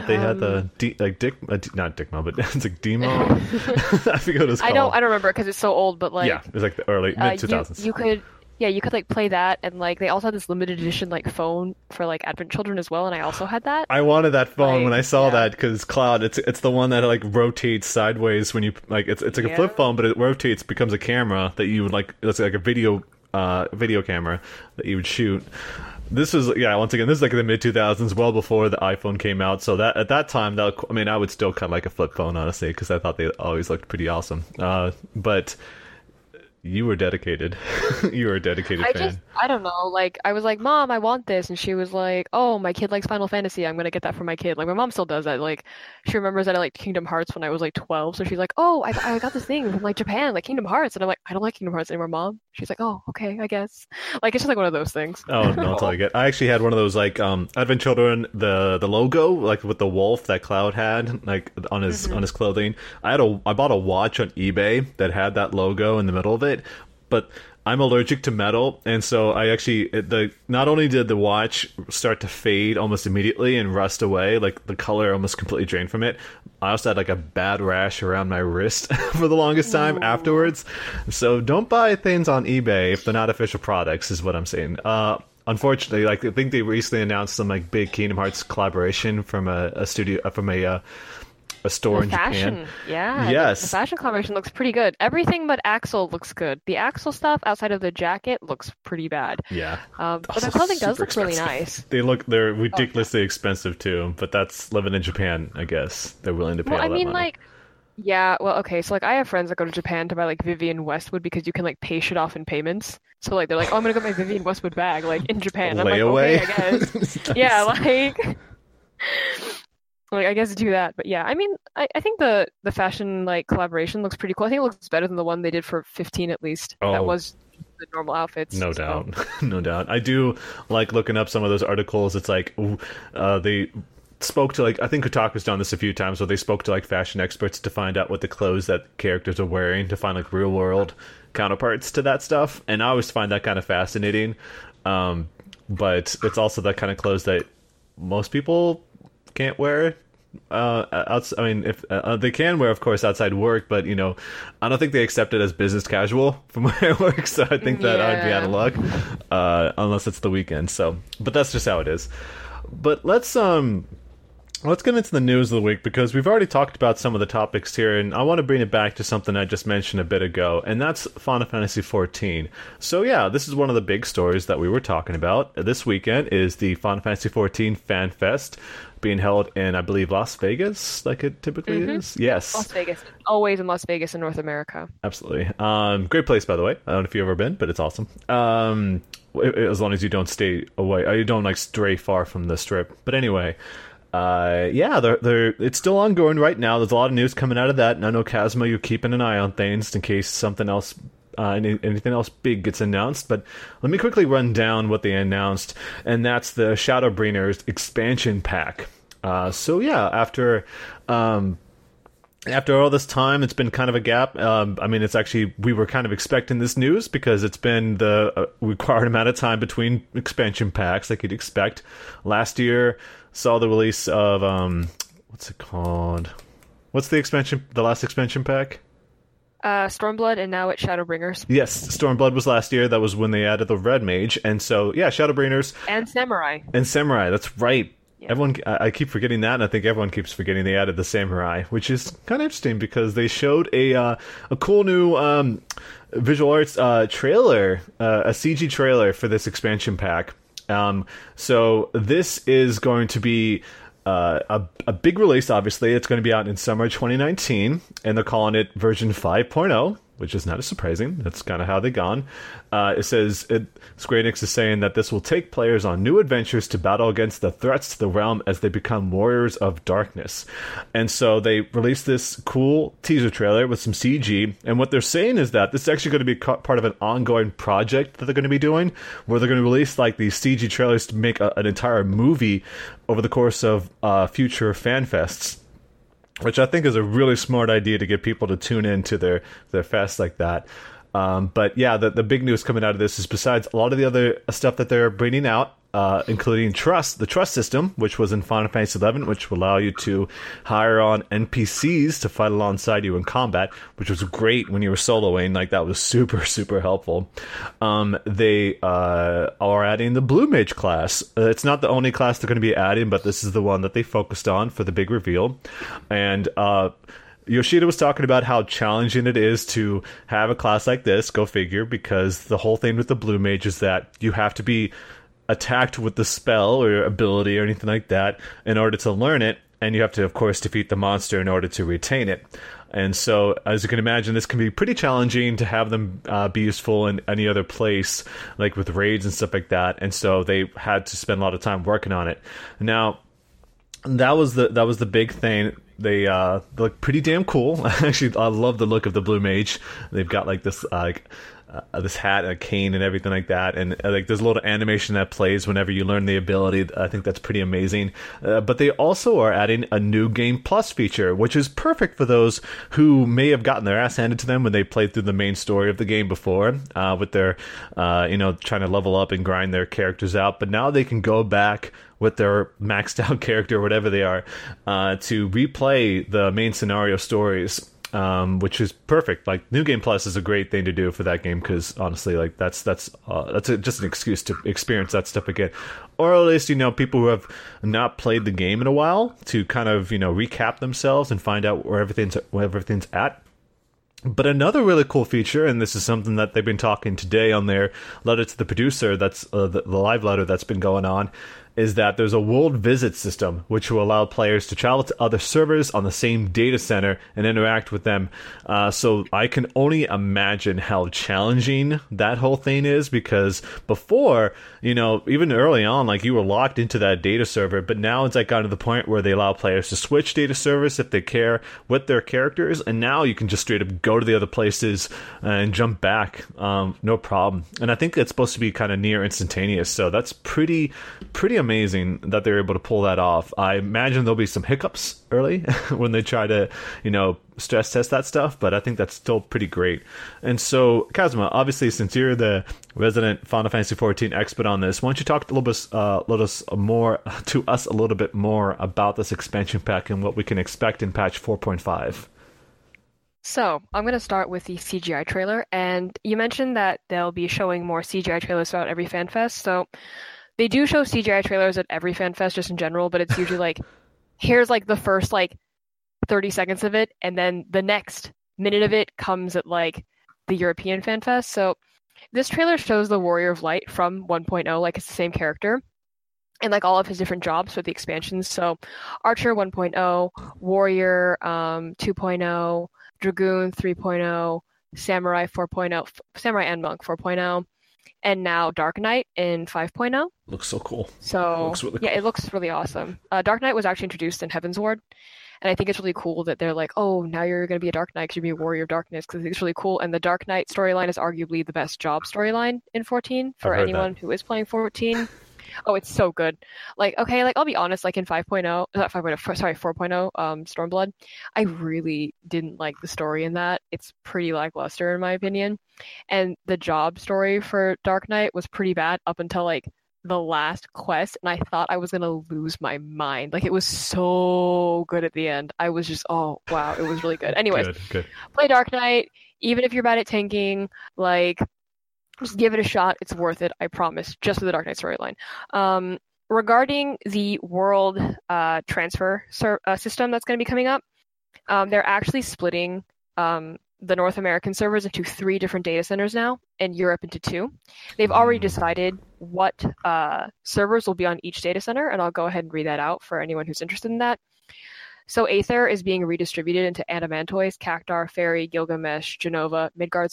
That they had the Um, D, like Dick, uh, D- not Dickmo, but [laughs] it's like Demo. [laughs] I forget what it's I called. don't, I don't remember because it's so old. But like, yeah, it was like the early uh, mid two you, could, yeah, you could like play that, and like they also had this limited edition like phone for like Advent Children as well, and I also had that. I wanted that phone Like, when I saw yeah. that because Cloud, it's it's the one that like rotates sideways when you like it's it's like a flip phone, but it rotates, becomes a camera that you would like. It's like a video uh video camera that you would shoot. This was yeah. Once again, this is like in the mid two thousands, well before the iPhone came out. So that at that time, that I mean, I would still kind of like a flip phone, honestly, because I thought they always looked pretty awesome. Uh, but you were dedicated. [laughs] you were a dedicated I fan. just, I don't know. Like, I was like, Mom, I want this. And she was like, Oh, my kid likes Final Fantasy. I'm going to get that for my kid. Like, my mom still does that. Like, she remembers that I liked Kingdom Hearts when I was like 12. So she's like, Oh, I, I got this thing from like Japan, like Kingdom Hearts. And I'm like, I don't like Kingdom Hearts anymore, Mom. She's like, Oh, okay, I guess. [laughs] Like, it's just like one of those things. Oh no, that's all [laughs] I get. I actually had one of those like um Advent Children the the logo like with the wolf that Cloud had like on his on his clothing. I had a I bought a watch on eBay that had that logo in the middle of it, but I'm allergic to metal, and so I actually the not only did the watch start to fade almost immediately and rust away, like the color almost completely drained from it. I also had like a bad rash around my wrist [laughs] for the longest time afterwards. So don't buy things on eBay if they're not official products, is what I'm saying. Uh, unfortunately, like I think they recently announced some like big Kingdom Hearts collaboration from a, a studio from a uh, a store The in fashion, Japan. yeah. Yes. The fashion collaboration looks pretty good. Everything but Axel looks good. The Axel stuff outside of the jacket looks pretty bad. Yeah. Um, but the clothing does look really nice. [laughs] They look they're ridiculously expensive too, but that's living in Japan, I guess. They're willing to pay Well, all I that mean, money. like, yeah, well, okay, so like I have friends that go to Japan to buy like Vivienne Westwood because you can like pay shit off in payments. So like they're like, oh, I'm gonna get my Vivienne Westwood bag like in Japan. I'm like, Layaway? okay, I guess. [laughs] yeah, [laughs] like, like I guess do that. But yeah, I mean, I, I think the the fashion like collaboration looks pretty cool. I think it looks better than the one they did for 15 at least. Oh. That was the normal outfits. No so- doubt, [laughs] no doubt. I do like looking up some of those articles. It's like ooh, uh, they spoke to like I think Kotaku's done this a few times, where they spoke to like fashion experts to find out what the clothes that characters are wearing to find like real world counterparts to that stuff. And I always find that kind of fascinating. Um, but it's also that kind of clothes that most people can't wear uh outs- i mean if uh, they can wear of course outside work but you know i don't think they accept it as business casual from [laughs] where i work so i think that i'd be out of luck uh unless it's the weekend so but that's just how it is. But let's um let's get into the news of the week because we've already talked about some of the topics here and i want to bring it back to something i just mentioned a bit ago and that's final fantasy 14 so yeah this is one of the big stories that we were talking about this weekend is the final fantasy 14 fan fest being held in i believe las vegas like it typically is yes Las Vegas, always in Las Vegas in North America. Absolutely. Um, great place, by the way. I don't know if you've ever been, but it's awesome. Um, as long as you don't stay away, uh, you don't like stray far from the strip. But anyway, uh, yeah, they're, they're, it's still ongoing right now. There's a lot of news coming out of that. And I know Kazuma, you're keeping an eye on things in case something else. Uh, any, anything else big gets announced, but let me quickly run down what they announced, and that's the Shadowbringers expansion pack. Uh, so yeah, after um, after all this time, it's been kind of a gap. Um, I mean, it's actually we were kind of expecting this news because it's been the uh, required amount of time between expansion packs, like you'd expect. Last year saw the release of um, what's it called? What's the expansion? The last expansion pack? Uh, Stormblood, and now it's Shadowbringers Yes, Stormblood was last year. That was when they added the Red Mage, and so yeah, Shadowbringers and Samurai. and Samurai. That's right. Yeah. Everyone, I I keep forgetting that, and I think everyone keeps forgetting they added the Samurai, which is kind of interesting because they showed a uh, a cool new um, visual arts uh, trailer, uh, a CG trailer for this expansion pack. Um, so this is going to be uh, a, a big release. Obviously, it's going to be out in summer 2019, and they're calling it version 5.0. which is not as surprising. That's kind of how they gone. Uh, it says it, Square Enix is saying that this will take players on new adventures to battle against the threats to the realm as they become warriors of darkness. And so they released this cool teaser trailer with some CG. And what they're saying is that this is actually going to be part of an ongoing project that they're going to be doing, where they're going to release like these CG trailers to make a, an entire movie over the course of uh, future fan fests which I think is a really smart idea to get people to tune in to their their fest like that. Um, but yeah, the the big news coming out of this is besides a lot of the other stuff that they're bringing out, uh, including trust, the trust system, which was in Final Fantasy XI, which will allow you to hire on NPCs to fight alongside you in combat, which was great when you were soloing. Like that was [laughs] super, super helpful. Um, they uh, are adding the Blue Mage class. Uh, it's not the only class they're going to be adding, but this is the one that they focused on for the big reveal. And uh, Yoshida was talking about how challenging it is to have a class like this, go figure, because the whole thing with the Blue Mage is that you have to be attacked with the spell or ability or anything like that in order to learn it, and you have to, of course, defeat the monster in order to retain it. And so, as you can imagine, this can be pretty challenging to have them uh, be useful in any other place, like with raids and stuff like that. And so, they had to spend a lot of time working on it. Now, that was the that was the big thing. They uh, look pretty damn cool. [laughs] Actually, I love the look of the blue mage. They've got like this uh, uh, this hat, a cane, and everything like that. And uh, like there's a little animation that plays whenever you learn the ability. I think that's pretty amazing. Uh, but they also are adding a new game plus feature, which is perfect for those who may have gotten their ass handed to them when they played through the main story of the game before, uh, with their uh, you know trying to level up and grind their characters out. But now they can go back with their maxed out [laughs] character whatever they are uh, to replay the main scenario stories um, which is perfect. Like New Game Plus is a great thing to do for that game because honestly, like that's that's uh, that's a, just an excuse to experience that stuff again, or at least you know people who have not played the game in a while to kind of you know recap themselves and find out where everything's where everything's at. But another really cool feature, and this is something that they've been talking today on their letter to the producer, that's uh, the, the live letter that's been going on, is that there's a world visit system which will allow players to travel to other servers on the same data center and interact with them. Uh, so I can only imagine how challenging that whole thing is because before, you know, even early on, like you were locked into that data server, but now it's like gotten to the point where they allow players to switch data servers if they care with their characters, and now you can just straight up go to the other places and jump back, um, no problem. And I think it's supposed to be kind of near instantaneous, so that's pretty, pretty amazing amazing that they're able to pull that off. I imagine there'll be some hiccups early [laughs] when they try to, you know, stress test that stuff, but I think that's still pretty great. And so, Kazuma, obviously, since you're the resident Final Fantasy XIV expert on this, why don't you talk a little bit, uh, us more [laughs] to us a little bit more about this expansion pack and what we can expect in patch 4.5. So, I'm going to start with the CGI trailer. And you mentioned that they'll be showing more CGI trailers throughout every fan fest. So, they do show CGI trailers at every fan fest just in general, but it's usually like here's like the first like 30 seconds of it and then the next minute of it comes at like the European fan fest. So this trailer shows the Warrior of Light from 1.0 like it's the same character and like all of his different jobs with the expansions. So Archer 1.0, Warrior um, 2.0, Dragoon 3.0, Samurai 4.0, Samurai and Monk 4.0, and now Dark Knight in 5.0. Looks so cool. So really yeah, cool. it looks really awesome. Uh, Dark Knight was actually introduced in Heavensward, and I think it's really cool that they're like, oh, now you're going to be a Dark Knight because you're going to be a Warrior of Darkness because it's really cool. And the Dark Knight storyline is arguably the best job storyline in 14 for anyone that. who is playing 14. Oh, it's so good. Like, okay, like I'll be honest, like in 5.0, not 5.0, sorry, 4.0, um, Stormblood, I really didn't like the story in that. It's pretty lackluster in my opinion. And the job story for Dark Knight was pretty bad up until like the last quest and I thought I was gonna lose my mind. Like it was so good at the end. I was just oh wow, it was really good. Anyways, good, good. play Dark Knight, even if you're bad at tanking, like just give it a shot. It's worth it. I promise. Just for the Dark Knight storyline. Um, regarding the world uh, transfer ser- uh, system that's going to be coming up, um, they're actually splitting um, the North American servers into three different data centers now, and Europe into two. They've already decided what uh, servers will be on each data center, and I'll go ahead and read that out for anyone who's interested in that. So Aether is being redistributed into Adamantoise, Cactuar, Fairy, Gilgamesh, Jenova, Midgard,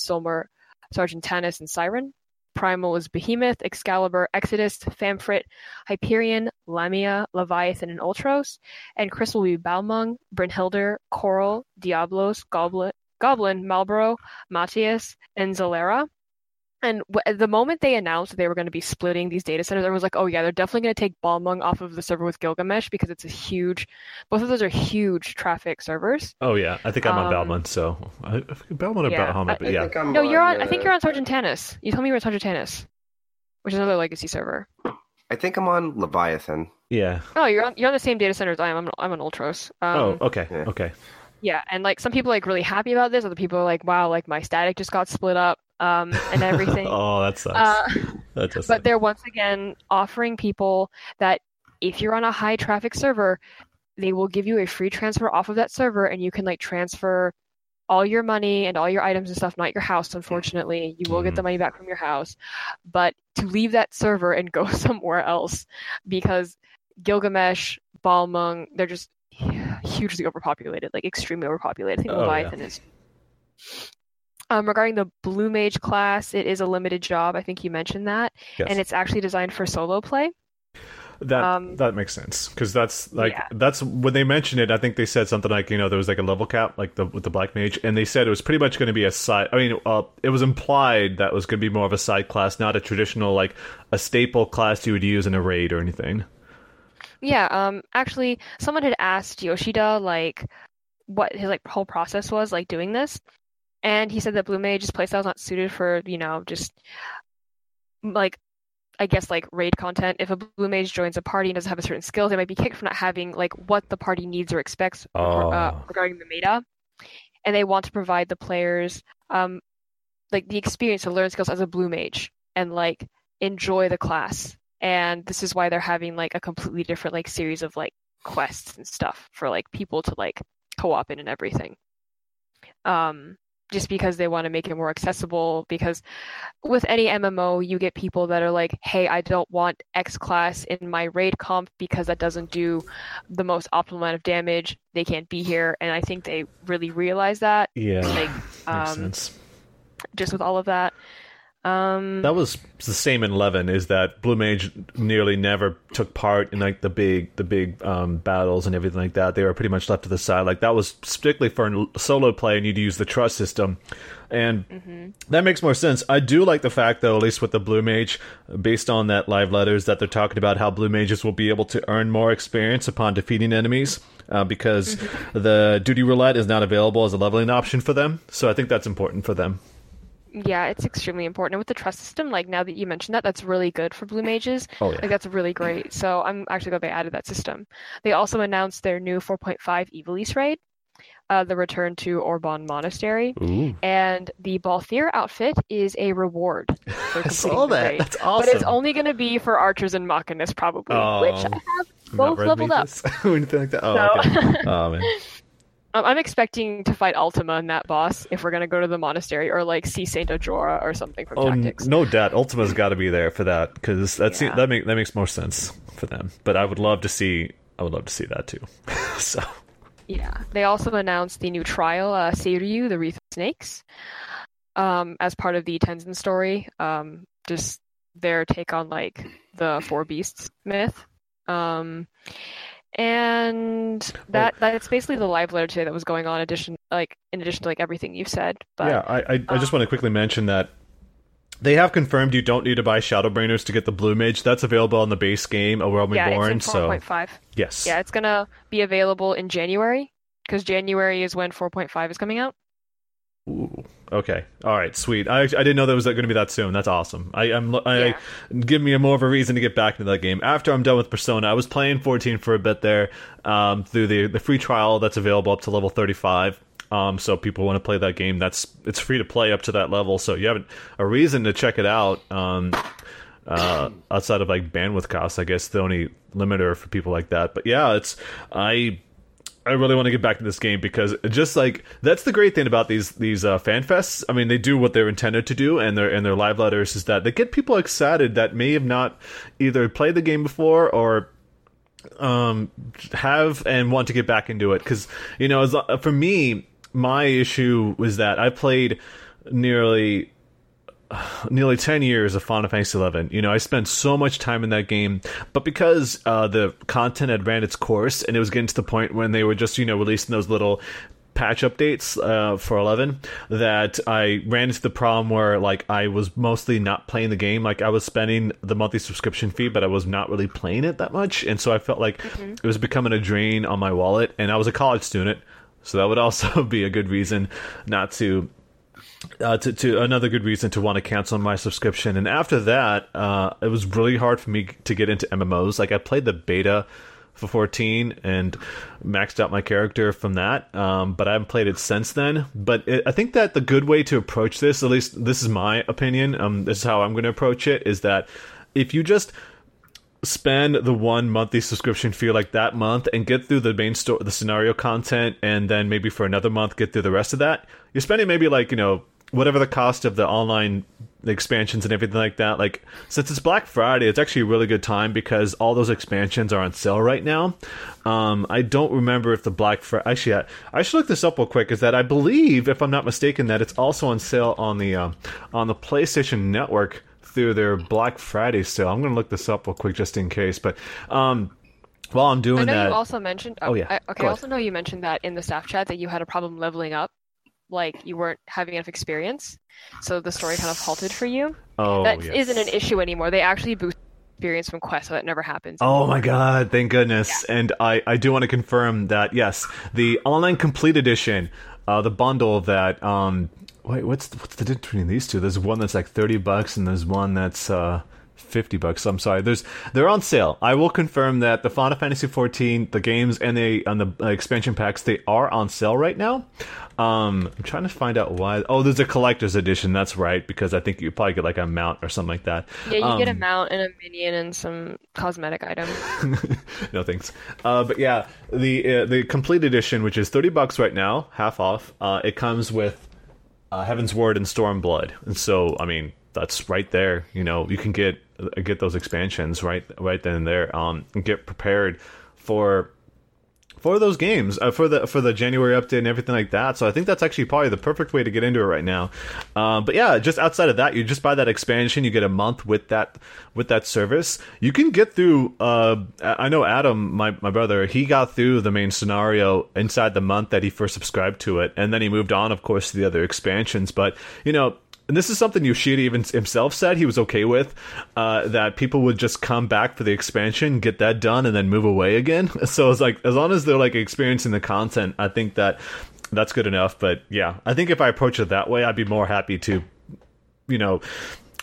Sargatanas, and Siren. Primal is Behemoth, Excalibur, Exodus, Famfrit, Hyperion, Lamia, Leviathan, and Ultros. And Crystal will be Balmung, Brynhildr, Coral, Diablos, Goblin, Goblin, Malboro, Matthias, and Zalera. And w- the moment they announced they were going to be splitting these data centers, everyone was like, "Oh yeah, they're definitely going to take Balmung off of the server with Gilgamesh because it's a huge. Both of those are huge traffic servers." Oh yeah, I think I'm on Um, Balmont, so I, I think Balmont or yeah, Bahamut, but I yeah. think I'm No, you're on. I think you're on Sargatanas. You told me you were on Sargatanas, which is another legacy server. I think I'm on Leviathan. Yeah. Oh, you're on. You're on the same data center as I am. I'm. I'm on Ultros. Um, oh, okay, yeah. okay. Yeah, and like some people are, like really happy about this. Other people are like, "Wow, like my static just got split up." Um, and [laughs] everything. oh, that sucks. uh, [laughs] that but suck. they're once again offering people that if you're on a high traffic server, they will give you a free transfer off of that server, and you can like transfer all your money and all your items and stuff. Not your house, unfortunately. You will get the Mhm. money back from your house, but to leave that server and go [laughs] somewhere else because Gilgamesh, Balmung, they're just [sighs] hugely overpopulated, like extremely overpopulated. I think Oh, yeah. Leviathan is. Um, regarding the Blue Mage class, it is a limited job. I think you mentioned that, Yes. and it's actually designed for solo play. That Um, that makes sense because that's like Yeah. that's when they mentioned it. I think they said something like you know there was like a level cap like the with the black mage, and they said it was pretty much going to be a side. I mean, uh, it was implied that it was going to be more of a side class, not a traditional like a staple class you would use in a raid or anything. Yeah, um, actually, someone had asked Yoshida like what his like whole process was like doing this, and he said that Blue Mage's playstyle is not suited for you know just like I guess like raid content. If a Blue Mage joins a party and doesn't have a certain skill, they might be kicked for not having like what the party needs or expects uh, Oh. regarding the meta, and they want to provide the players um like the experience to learn skills as a Blue Mage and like enjoy the class and this is why they're having like a completely different like series of like quests and stuff for like people to like co-op in and everything um just because they want to make it more accessible because with any MMO you get people that are like hey I don't want X class in my raid comp because that doesn't do the most optimal amount of damage. They can't be here. And I think they really realize that. Yeah, like makes um sense. just with all of that um That was the same in Eleven. Is that Blue Mage nearly never took part in like the big, the big um, battles and everything like that. They were pretty much left to the side. Like that was strictly for solo play, and you'd use the trust system, and that makes more sense. I do like the fact, though, at least with the Blue Mage, based on that live letters that they're talking about, how Blue Mages will be able to earn more experience upon defeating enemies. Uh, because [laughs] the duty roulette is not available as a leveling option for them, so I think that's important for them. Yeah, it's extremely important. And with the trust system, like now that you mentioned that, that's really good for blue mages. Oh yeah, Like that's really great. So I'm actually glad they added that system. They also announced their new 4.5 Ivalice raid, uh, the return to Orbonne Monastery, Ooh. and the Balthier outfit is a reward. For [laughs] I saw that. raid. That's awesome. But it's only going to be for archers and Machinus probably, which I Oh. have both leveled up. [laughs] anything like that. Oh, So- okay. [laughs] oh man. I'm expecting to fight Ultima and that boss if we're going to go to the monastery or like see Saint Ajora or something from Oh, Tactics. no doubt. Ultima's got to be there for that because that's Yeah. that make that makes more sense for them. But I would love to see. I would love to see that too. [laughs] so Yeah. They also announced the new trial, uh, Seiryu, the Wreath of Snakes, um, as part of the Tenzin story. Um, just their take on like the Four Beasts myth. Um, and oh. that that's basically the live letter today that was going on. Addition, like in addition to like everything you've said. But yeah, I I, I just want to um, quickly mention that. They have confirmed you don't need to buy Shadowbringers to get the Blue Mage. That's available on the base game, A World yeah, Reborn. it's in So 4.5. yes, Yeah, it's gonna be available in January because January is when 4.5 is coming out. Ooh, okay. All right. Sweet. I, I didn't know that was going to be that soon. That's awesome. I, I'm. I Yeah. give me a more of a reason to get back into that game after I'm done with Persona. I was playing 14 for a bit there, um, through the the free trial that's available up to level 35. Um, so people want to play that game. That's it's free to play up to that level. So you have a reason to check it out. Um, uh, outside of like bandwidth costs, I guess the only limiter for people like that. But yeah, it's I. I really want to get back to this game because just like that's the great thing about these these uh, fan fests. I mean, they do what they're intended to do, and their and their live letters is that they get people excited that may have not either played the game before or um, have and want to get back into it because you know, as, for me, my issue was that I played nearly [sighs] nearly 10 years of Final Fantasy 11. You know, I spent so much time in that game, but because uh, the content had ran its course and it was getting to the point when they were just, you know, releasing those little patch updates uh, for 11 that I ran into the problem where like I was mostly not playing the game like I was spending the monthly subscription fee but I was not really playing it that much and so I felt like mm-hmm. it was becoming a drain on my wallet and I was a college student so that would [laughs] also be a good reason not to uh, to, to another good reason to want to cancel my subscription. And after that, uh, it was really hard for me to get into MMOs. Like I played the beta for 14 and maxed out my character from that, um, but I haven't played it since then. But it, I think that the good way to approach this, at least this is my opinion, um, this is how I'm going to approach it, is that if you just spend the one monthly subscription fee like that month and get through the main story, the scenario content, and then maybe for another month get through the rest of that, you're spending maybe like you know whatever the cost of the online expansions and everything like that. Like since it's Black Friday, it's actually a really good time because all those expansions are on sale right now. Um, I don't remember if the Black Friday. Actually, I, I, should look this up real quick. Is that I believe, if I'm not mistaken, that it's also on sale on the uh, on the PlayStation Network through their Black Friday sale. I'm going to look this up real quick just in case, but. Um, while I'm doing I know that, you also mentioned. Oh, oh yeah. I, okay, I also know you mentioned that in the staff chat that you had a problem leveling up like you weren't having enough experience, so the story kind of halted for you. Oh, that yes. not an issue anymore. They actually boost experience from quests, so that never happens. Oh my god, thank goodness! Yeah. And I I do want to confirm that yes, the online complete edition, uh, the bundle that um. Wait, what's what's the difference between these two? There's one that's like thirty bucks, and there's one that's uh, 50 bucks. I'm sorry. There's they're on sale. I will confirm that the Final Fantasy 14, the games and the and the uh, expansion packs they are on sale right now. Um, I'm trying to find out why. Oh, there's a collector's edition. That's right, because I think you probably get like a mount or something like that. Yeah, you um, get a um, mount and a minion and some cosmetic items. [laughs] no thanks. Uh, but yeah, the uh, the complete edition, which is 30 bucks right now, half off. Uh, it comes with uh, Heavensward and Stormblood, and so I mean that's right there. You know, you can get get those expansions right right then and there. Um, get prepared for for those games uh, for the for the January update and everything like that. So I think that's actually probably the perfect way to get into it right now. Uh, but yeah, just outside of that, you just buy that expansion. You get a month with that with that service. You can get through. Uh, I know Adam, my my brother, he got through the main scenario inside the month that he first subscribed to it, and then he moved on, of course, to the other expansions. But you know, and this is something Yoshida even himself said he was okay with, uh, that people would just come back for the expansion, get that done, and then move away again. [laughs] So it's like as long as they're like experiencing the content, I think that that's good enough. But yeah, I think if I approach it that way, I'd be more happy to, you know,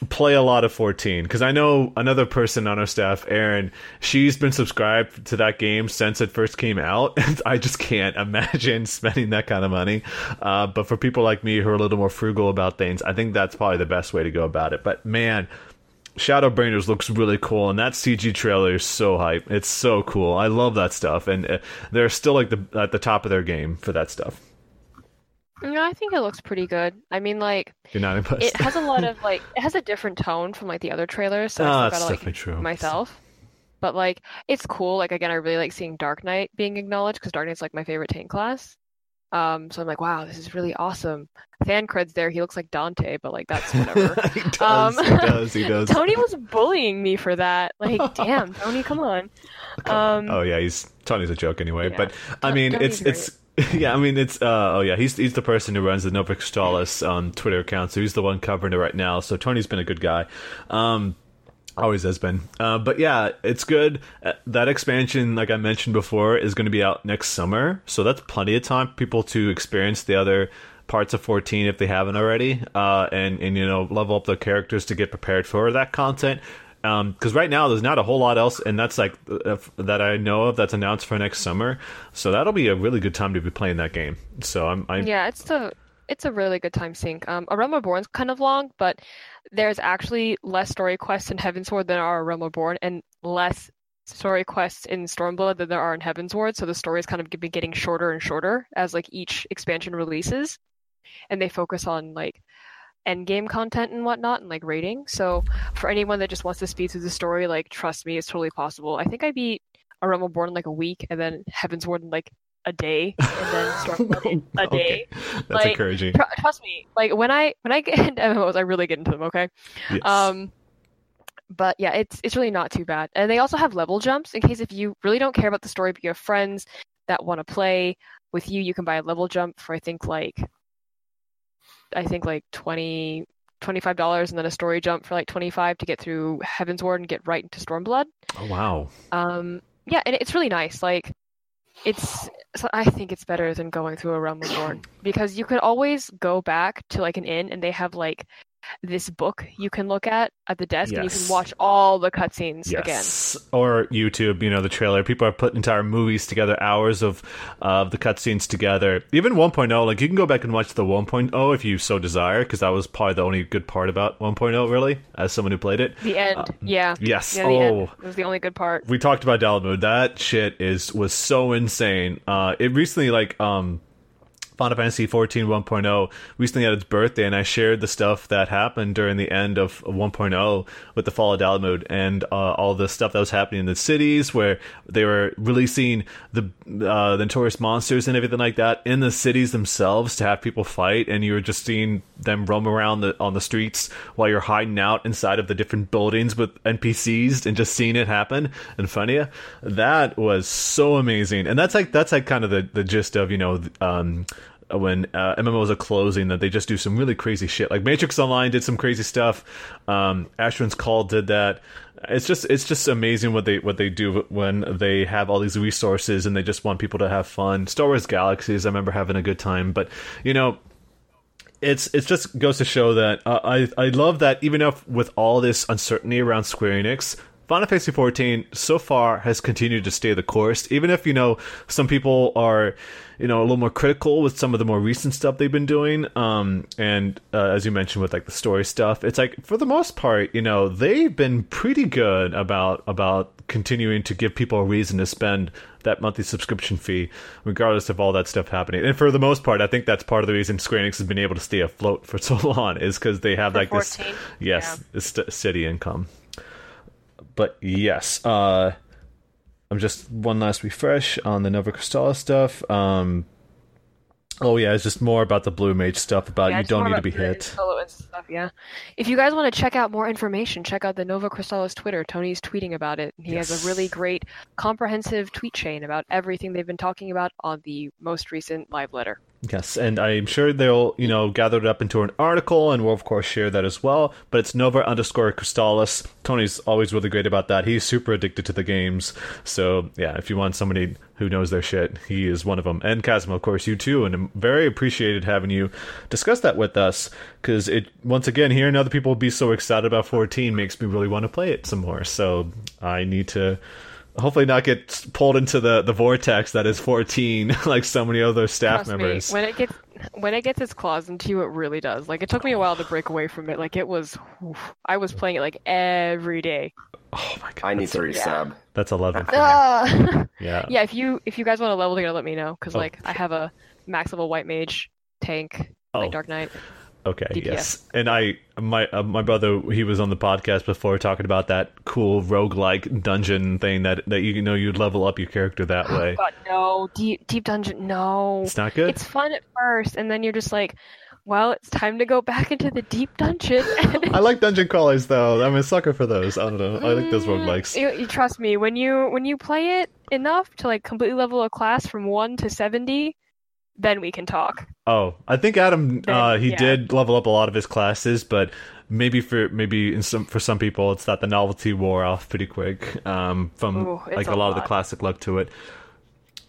play a lot of 14 because I know another person on our staff, Erin, she's been subscribed to that game since it first came out. [laughs] And I just can't imagine spending that kind of money. Uh, but for people like me who are a little more frugal about things, I think that's probably the best way to go about it. But man, Shadowbringers looks really cool, and that CG trailer is so hype. It's so cool. I love that stuff, and uh, they're still like the at the top of their game for that stuff. No, I think it looks pretty good. I mean, like you're not impressed. It has a lot of [laughs] like it has a different tone from like the other trailers. So oh, I that's gotta, definitely like, true. Myself, but like it's cool. Like again, I really like seeing Dark Knight being acknowledged because Dark Knight's like my favorite tank class. Um, so I'm like, wow, this is really awesome. Fan creds there. He looks like Dante, but like that's whatever. [laughs] he does. Um, he does. He [laughs] does. Tony was bullying me for that. Like, damn, Tony, come on. Come um, on. Oh yeah, he's Tony's a joke anyway. Yeah. But I mean, Tony's it's it's [laughs] yeah, I mean it's uh, oh yeah, he's he's the person who runs the Nova Crystallis um, Twitter account, so he's the one covering it right now. So Tony's been a good guy. Um, always has been. Uh, but yeah, it's good. Uh, that expansion, like I mentioned before, is going to be out next summer, so that's plenty of time for people to experience the other parts of 14 if they haven't already, uh, and and you know level up their characters to get prepared for that content because um, right now there's not a whole lot else, and that's like uh, that I know of that's announced for next summer. So that'll be a really good time to be playing that game. So I'm, I'm... yeah, it's a it's a really good time sink. Um, A Realm Reborn's kind of long, but there's actually less story quests in Heavensward than are A Realm Reborn, and less story quests in Stormblood than there are in Heavensward. So the story is kind of getting shorter and shorter as like each expansion releases, and they focus on like end game content and whatnot and like raiding. So for anyone that just wants to speed through the story, like trust me, it's totally possible. I think I beat a Realm Reborn in like a week, and then Heavensward in like a day, and then [laughs] [laughs] a day. That's Like, encouraging. Tr- trust me, like when I when I get [laughs] into MMOs, I really get into them. Okay. Yes. Um, but yeah, it's it's really not too bad. And they also have level jumps in case if you really don't care about the story, but you have friends that want to play with you, you can buy a level jump for I think like I think like 20 $25 and then a story jump for like 25 to get through Heavensward and get right into Stormblood. oh wow. Um, yeah, and it's really nice. Like, it's so I think it's better than going through a Realm of Reborn [clears throat] because you can always go back to like an inn and they have like this book you can look at at the desk and you can watch all the cutscenes again. Yes. Or YouTube, you know, the trailer. People are putting entire movies together, hours of uh, of the cutscenes together. Even 1.0, like you can go back and watch the 1.0 if you so desire, because that was probably the only good part about 1.0, really, as someone who played it. The end, yeah. Yes. Yeah, the end oh, was the only good part. we talked about download. That shit is was so insane. Uh, it recently like um. Final Fantasy 14 1.0 recently had its birthday, and I shared the stuff that happened during the end of 1.0 with the fall of Dalamud and uh, all the stuff that was happening in the cities where they were releasing the uh, the notorious monsters and everything like that in the cities themselves to have people fight, and you were just seeing them roam around the, on the streets while you're hiding out inside of the different buildings with NPCs and just seeing it happen in you. That was so amazing, and that's like that's like kind of the the gist of you know. Um, when uh, MMOs are closing, that they just do some really crazy shit. Like Matrix Online did some crazy stuff. Um, Asheron's Call did that. It's just it's just amazing what they what they do when they have all these resources and they just want people to have fun. Star Wars Galaxies, I remember having a good time, but you know, it's it just goes to show that uh, I I love that even if with all this uncertainty around Square Enix, Final Fantasy XIV so far has continued to stay the course. Even if you know some people are you know a little more critical with some of the more recent stuff they've been doing, um, and uh, as you mentioned with like the story stuff, it's like for the most part, you know they've been pretty good about about continuing to give people a reason to spend that monthly subscription fee, regardless of all that stuff happening. And for the most part, I think that's part of the reason Square Enix has been able to stay afloat for [laughs] so long is because they have For like this, yes, Yeah. this steady income. But yes, uh, I'm just one last refresh on the Nova Crystal stuff. Um, oh yeah, it's just more about the Blue Mage stuff about Yeah, you don't need to be hit. stuff, yeah. If you guys want to check out more information, check out the Nova Crystallis Twitter. Tony's tweeting about it. He has a really great, comprehensive tweet chain about everything they've been talking about on the most recent live letter. Yes, and I'm sure they'll, you know, gather it up into an article, and we'll of course share that as well. But it's Nova underscore Crystallis. Tony's always really great about that. He's super addicted to the games. So yeah, if you want somebody who knows their shit, he is one of them. And Chasm, of course, you too. And I'm very appreciated having you discuss that with us because it once again hearing other people be so excited about 14 makes me really want to play it some more. So I need to hopefully not get pulled into the the vortex that is 14 [laughs] like so many other staff Trust members. me, when it gets when it gets its claws into you, it really does. Like it took me a while to break away from it. Like it was, oof. I was playing it like every day. oh my god, I need that's, to a- resub. that's 11 for. Ah! Yeah. yeah, if you if you guys want to level together, let me know because Oh. like I have a max level white mage tank, Oh. like Dark Knight. Okay, DPS. yes. And I my uh, my brother he was on the podcast before talking about that cool roguelike dungeon thing that that you know you'd level up your character that way. God, no deep deep dungeon, no. It's not good. It's fun at first, and then you're just like, well, it's time to go back into the deep dungeon. [laughs] I like dungeon crawlers though. I'm a sucker for those. I don't know. I like those Mm, roguelikes. You, you trust me when you when you play it enough to like completely level a class from one to seventy, then we can talk. Oh, I think Adam Then, uh, he yeah. did level up a lot of his classes, but maybe for maybe in some for some people it's that the novelty wore off pretty quick um, from Ooh, like a a lot, of the classic look to it.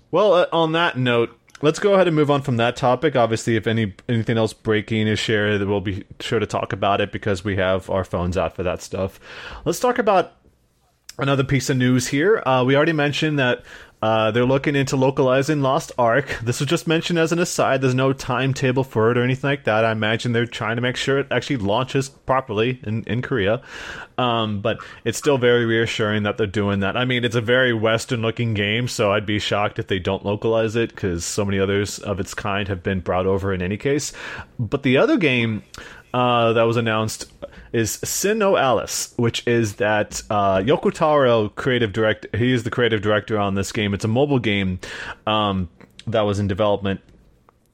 Well, uh, on that note, let's go ahead and move on from that topic. Obviously, if any anything else breaking is shared, we'll be sure to talk about it because we have our phones out for that stuff. Let's talk about another piece of news here. Uh, we already mentioned that uh, they're looking into localizing Lost Ark. This was just mentioned as an aside. There's no timetable for it or anything like that. I imagine they're trying to make sure it actually launches properly in, in Korea. Um, but it's still very reassuring that they're doing that. I mean, it's a very Western looking game, so I'd be shocked if they don't localize it because so many others of its kind have been brought over in any case. But the other game uh, that was announced is SINoALICE, which is that uh, Yoko Taro creative director. He is the creative director on this game. It's a mobile game um, that was in development.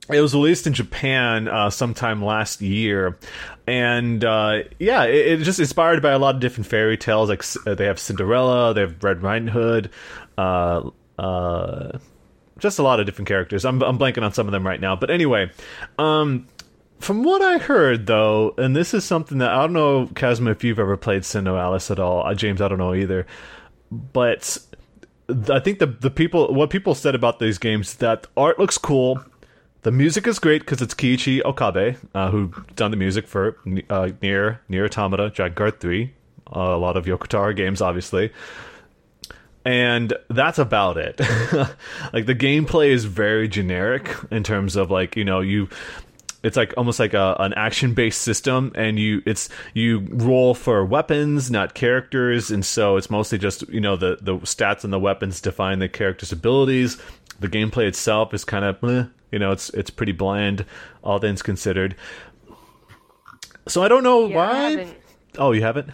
It was released in Japan uh, sometime last year, and uh, yeah, it, it, just inspired by a lot of different fairy tales. Like uh, they have Cinderella, they have Red Riding Hood, uh, uh, just a lot of different characters. I'm I'm blanking on some of them right now, but anyway, um, from what I heard, though, and this is something that I don't know, Kazuma, if you've ever played Sin Alice at all. Uh, James, I don't know either. But I think the the people, what people said about these games, that art looks cool. The music is great because it's Keiichi Okabe, uh, who done the music for uh, near NieR Automata, Drakengard 3, uh, a lot of Yoko Taro games, obviously. And that's about it. [laughs] like the gameplay is very generic in terms of like you know you it's like almost like a, an action based system and you it's you roll for weapons not characters and so it's mostly just you know the the stats and the weapons define the character's abilities. The gameplay itself is kind of you know it's it's pretty bland all things considered. So i don't know yeah, why oh you haven't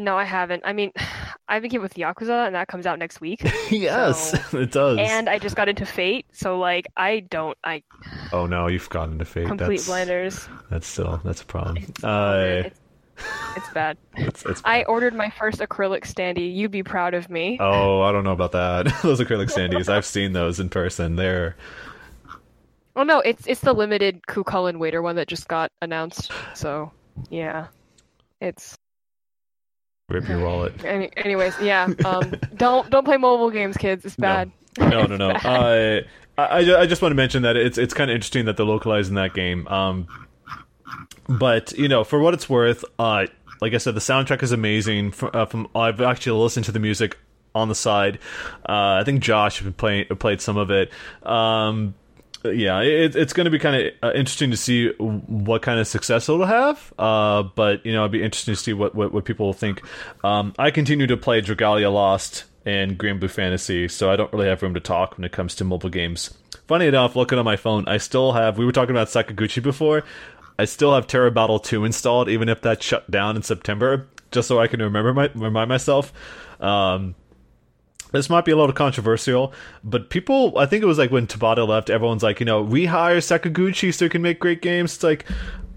no, I haven't. I mean, [sighs] I've been with Yakuza, and that comes out next week. [laughs] yes, so... [laughs] it does. And I just got into Fate, so like I don't. I. [sighs] Oh no, you've gotten into Fate. Complete that's, blinders. That's still that's a problem. It's, uh, it's, it's bad. [laughs] it's, it's bad. I ordered my first acrylic standee. You'd be proud of me. Oh, I don't know about that. those acrylic standees, I've seen those in person. They're. Oh no, it's it's the limited Cu Chulainn waiter one that just got announced. So yeah, it's Rip your wallet. [laughs] Any, anyways, yeah. Um, don't don't play mobile games, kids. It's bad. No, no, [laughs] no. no. uh, I I just want to mention that it's it's kind of interesting that they're localizing that game. Um, but you know, for what it's worth, uh, like I said, the soundtrack is amazing. From, uh, from I've actually listened to the music on the side. Uh, I think Josh played played some of it. Um, yeah, it, it's going to be kind of uh, interesting to see what kind of success it'll have. Uh, but you know, it'd be interesting to see what what, what people think. Um, I continue to play Dragalia Lost and Granblue Fantasy, so I don't really have room to talk when it comes to mobile games. Funny enough, looking on my phone, I still have. We were talking about Sakaguchi before. I still have Terra Battle 2 installed, even if that shut down in September, just so I can remember my remind myself. Um, this might be a little controversial, but people, I think it was like when Tabata left, everyone's like, you know, rehire Sakaguchi so he can make great games. It's like,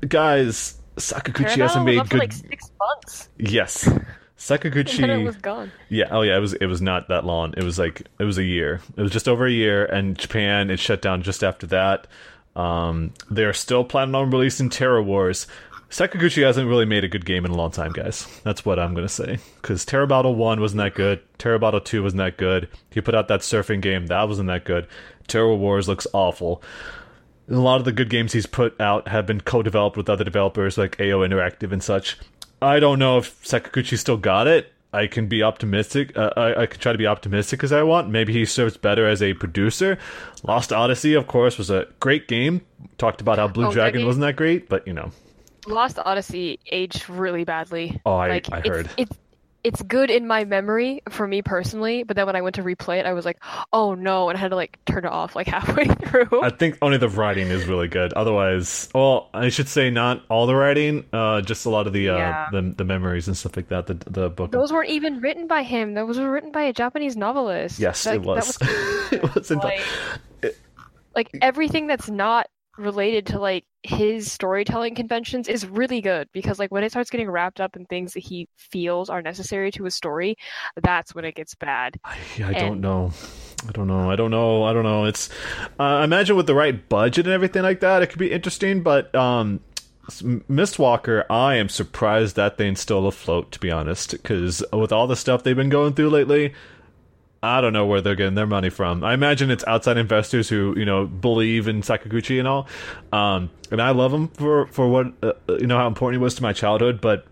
guys, Sakaguchi hasn't made good. like six months. Yes, [laughs] Sakaguchi. it was gone. Yeah. Oh yeah. It was. It was not that long. It was like it was a year. It was just over a year, and Japan it shut down just after that. Um, they're still planning on releasing Terra Wars. Sakaguchi hasn't really made a good game in a long time, guys. That's what I'm gonna say. Because Terra Battle One wasn't that good. Terra Battle Two wasn't that good. He put out that surfing game that wasn't that good. Terra Wars looks awful. A lot of the good games he's put out have been co-developed with other developers like AQ Interactive and such. I don't know if Sakaguchi still got it. I can be optimistic. Uh, I, I can try to be optimistic as I want. Maybe he serves better as a producer. Lost Odyssey, of course, was a great game. Talked about how Blue oh, Dragon wasn't that great, but you know. Lost Odyssey aged really badly. Oh, I, like, I heard. It's, it's, it's good in my memory for me personally, but then when I went to replay it, I was like, "Oh no!" and I had to like turn it off like [laughs] halfway through. I think only the writing is really good. Otherwise, well, I should say not all the writing, uh, just a lot of the uh, yeah. the, the memories and stuff like that. The the book. Those weren't even written by him. Those were written by a Japanese novelist. Yes, that, it was. was [laughs] it wasn't. Like, it, like everything that's not related to like his storytelling conventions is really good because like when it starts getting wrapped up in things that he feels are necessary to a story that's when it gets bad. I, I and... don't know. I don't know. I don't know. I don't know. It's uh, i imagine with the right budget and everything like that it could be interesting but um Mistwalker, I am surprised that thing's still afloat, to be honest, because with all the stuff they've been going through lately, I don't know where they're getting their money from. I imagine it's outside investors who you know believe in Sakaguchi and all. Um, and I love him for for what uh, you know how important he was to my childhood. But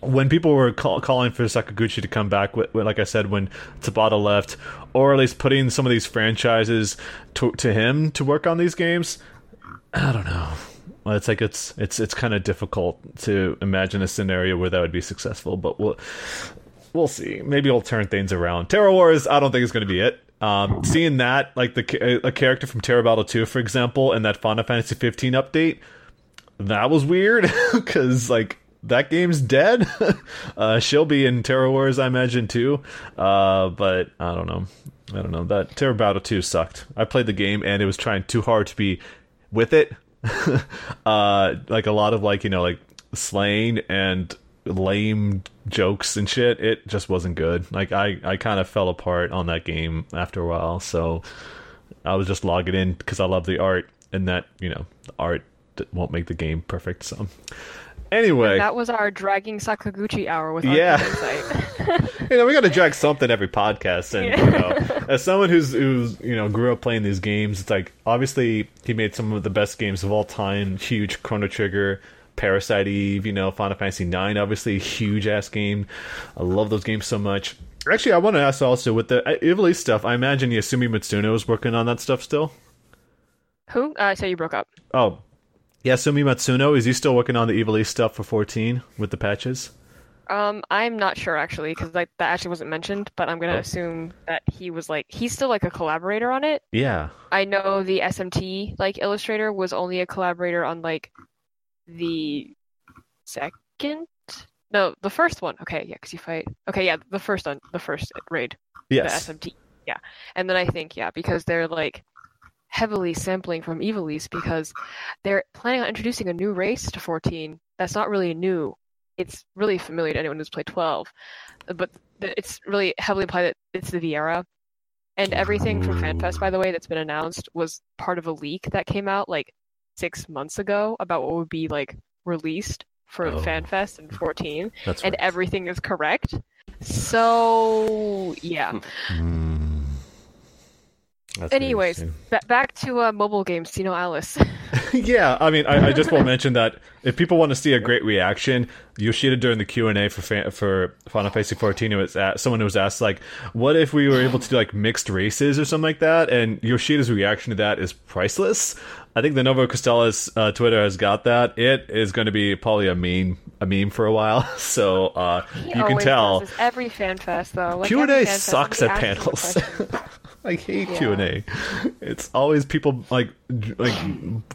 when people were call, calling for Sakaguchi to come back, like I said, when Tabata left, or at least putting some of these franchises to to him to work on these games, I don't know. It's like it's it's it's kind of difficult to imagine a scenario where that would be successful, but we'll we'll see. Maybe he'll turn things around. Terra Wars, I don't think is going to be it. Um, seeing that, like the a character from Terra Battle 2, for example, and that Final Fantasy 15 update, that was weird [laughs] because like that game's dead. [laughs] uh, she'll be in Terror Wars, I imagine too. Uh, but I don't know. I don't know. That Terra Battle Two sucked. I played the game and it was trying too hard to be with it. [laughs] uh, like a lot of like you know like slaying and lame jokes and shit. It just wasn't good. Like I I kind of fell apart on that game after a while. So I was just logging in because I love the art and that you know the art won't make the game perfect. So anyway, And that was our dragging Sakaguchi hour with Yeah. [laughs] [laughs] You know we got to drag something every podcast and you know as someone who's who's you know grew up playing these games it's like obviously he made some of the best games of all time huge chrono trigger parasite eve you know final fantasy 9 obviously a huge ass game i love those games so much actually i want to ask also with the uh, Ivalice stuff i imagine yasumi mitsuno is working on that stuff still Who? Uh, so you broke up. oh yasumi matsuno is he still working on the Ivalice stuff for 14 with the patches Um, I'm not sure actually because like that actually wasn't mentioned, but I'm gonna Oh. assume that he was like he's still like a collaborator on it. yeah I know the SMT like illustrator was only a collaborator on like the second, no, the first one. Okay, yeah, because you fight. Okay, yeah, the first one, the first raid, yes the SMT. Yeah, and then I think yeah, because they're like heavily sampling from Ivalice because they're planning on introducing a new race to 14 that's not really new. It's really familiar to anyone who's played 12, but it's really heavily implied that it's the Viera. And everything from FanFest, by the way, that's been announced was part of a leak that came out like six months ago about what would be like released for Oh. FanFest in 14, [laughs] that's and right. everything is correct. So yeah. Mm. That's Anyways, ba- back to uh, mobile games. You know, Alice. [laughs] [laughs] yeah, I mean, I, I just to mention that if people want to see a great reaction, Yoshida during the Q and A for fan, for Final Fantasy 14, it was at, someone was asked like, "What if we were able to do like mixed races or something like that?" And Yoshida's reaction to that is priceless. I think the Nova Crystallis uh, Twitter has got that. It is going to be probably a meme, a meme for a while. [laughs] So uh, you can tell every fan fest though. Like, Q and A sucks at asks you a panels. [laughs] I hate Yeah. Q and A. It's always people like like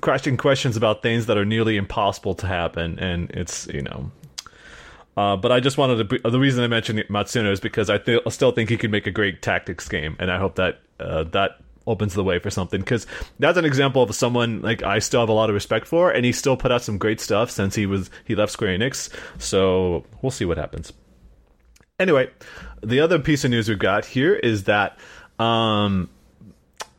crashing questions about things that are nearly impossible to happen, and it's you know. Uh, but I just wanted to. Be, the reason I mentioned Matsuno is because I th- still think he could make a great tactics game, and I hope that uh, that opens the way for something. Because that's an example of someone like I still have a lot of respect for, and he still put out some great stuff since he was he left Square Enix. So we'll see what happens. Anyway, the other piece of news we've got here is that um,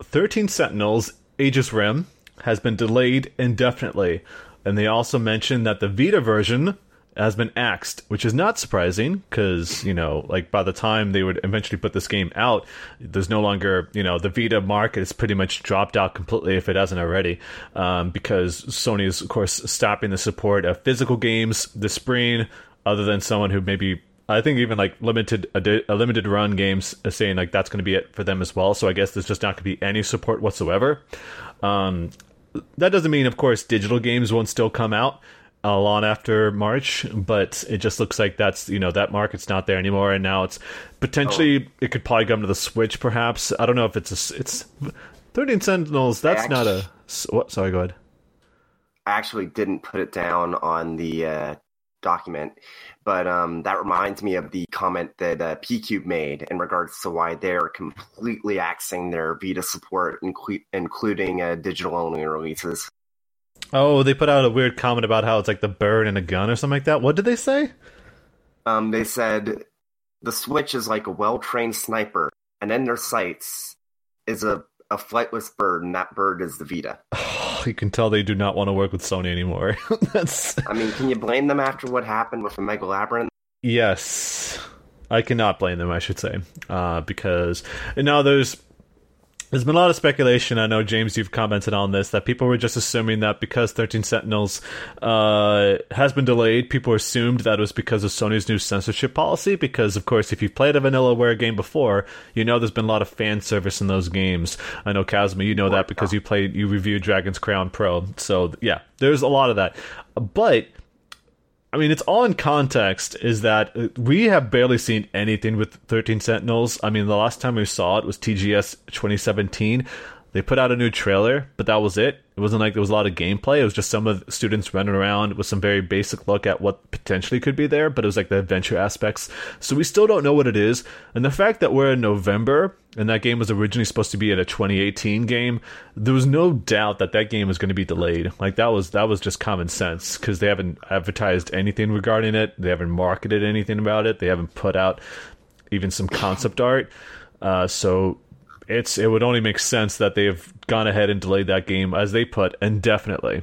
13 Sentinels Aegis Rim has been delayed indefinitely. And they also mentioned that the Vita version has been axed, which is not surprising because, you know, like by the time they would eventually put this game out, there's no longer, you know, the Vita market is pretty much dropped out completely if it hasn't already. Um, because Sony is, of course, stopping the support of physical games this spring, other than someone who maybe I think even like limited a, limited run games are saying like that's going to be it for them as well. So I guess there's just not going to be any support whatsoever. Um, that doesn't mean, of course, digital games won't still come out a lot after March, but it just looks like that's you know that market's not there anymore, and now it's potentially it could probably come to the Switch, perhaps. I don't know if it's a it's Thirteen Sentinels. That's not a what? Sorry, go ahead. I actually didn't put it down on the uh, document, but um, that reminds me of the comment that uh, PQube made in regards to why they're completely axing their Vita support, inclu- including uh, digital only releases. Oh, they put out a weird comment about how it's like the bird and a gun or something like that. What did they say? Um, they said the Switch is like a well trained sniper, and in their sights is a, a flightless bird, and that bird is the Vita. [sighs] you can tell they do not want to work with Sony anymore. [laughs] That's I mean, can you blame them after what happened with the Omega Labyrinth? yes, I cannot blame them. I should say uh, because and now there's there's been a lot of speculation. I know James, you've commented on this that people were just assuming that because Thirteen Sentinels uh, has been delayed, people assumed that it was because of Sony's new censorship policy. Because of course, if you've played a Vanillaware game before, you know there's been a lot of fan service in those games. I know Kazuma, you know that because you played, you reviewed Dragon's Crown Pro. So yeah, there's a lot of that, but. I mean, it's all in context. Is that uh, we have barely seen anything with 13 Sentinels. I mean, the last time we saw it was TGS 2017. They put out a new trailer, but that was it. It wasn't like there was a lot of gameplay. It was just some of students running around with some very basic look at what potentially could be there, but it was like the adventure aspects. So we still don't know what it is. And the fact that we're in November and that game was originally supposed to be in a 2018 game, there was no doubt that that game was going to be delayed. Like that was that was just common sense because they haven't advertised anything regarding it. They haven't marketed anything about it. They haven't put out even some concept art. Uh, so it's it would only make sense that they have gone ahead and delayed that game, as they put, indefinitely.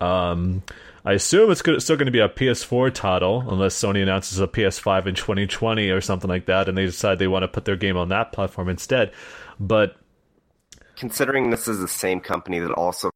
Um, I assume it's still going to be a PS4 title, unless Sony announces a PS5 in 2020 or something like that, and they decide they want to put their game on that platform instead. But considering this is the same company that also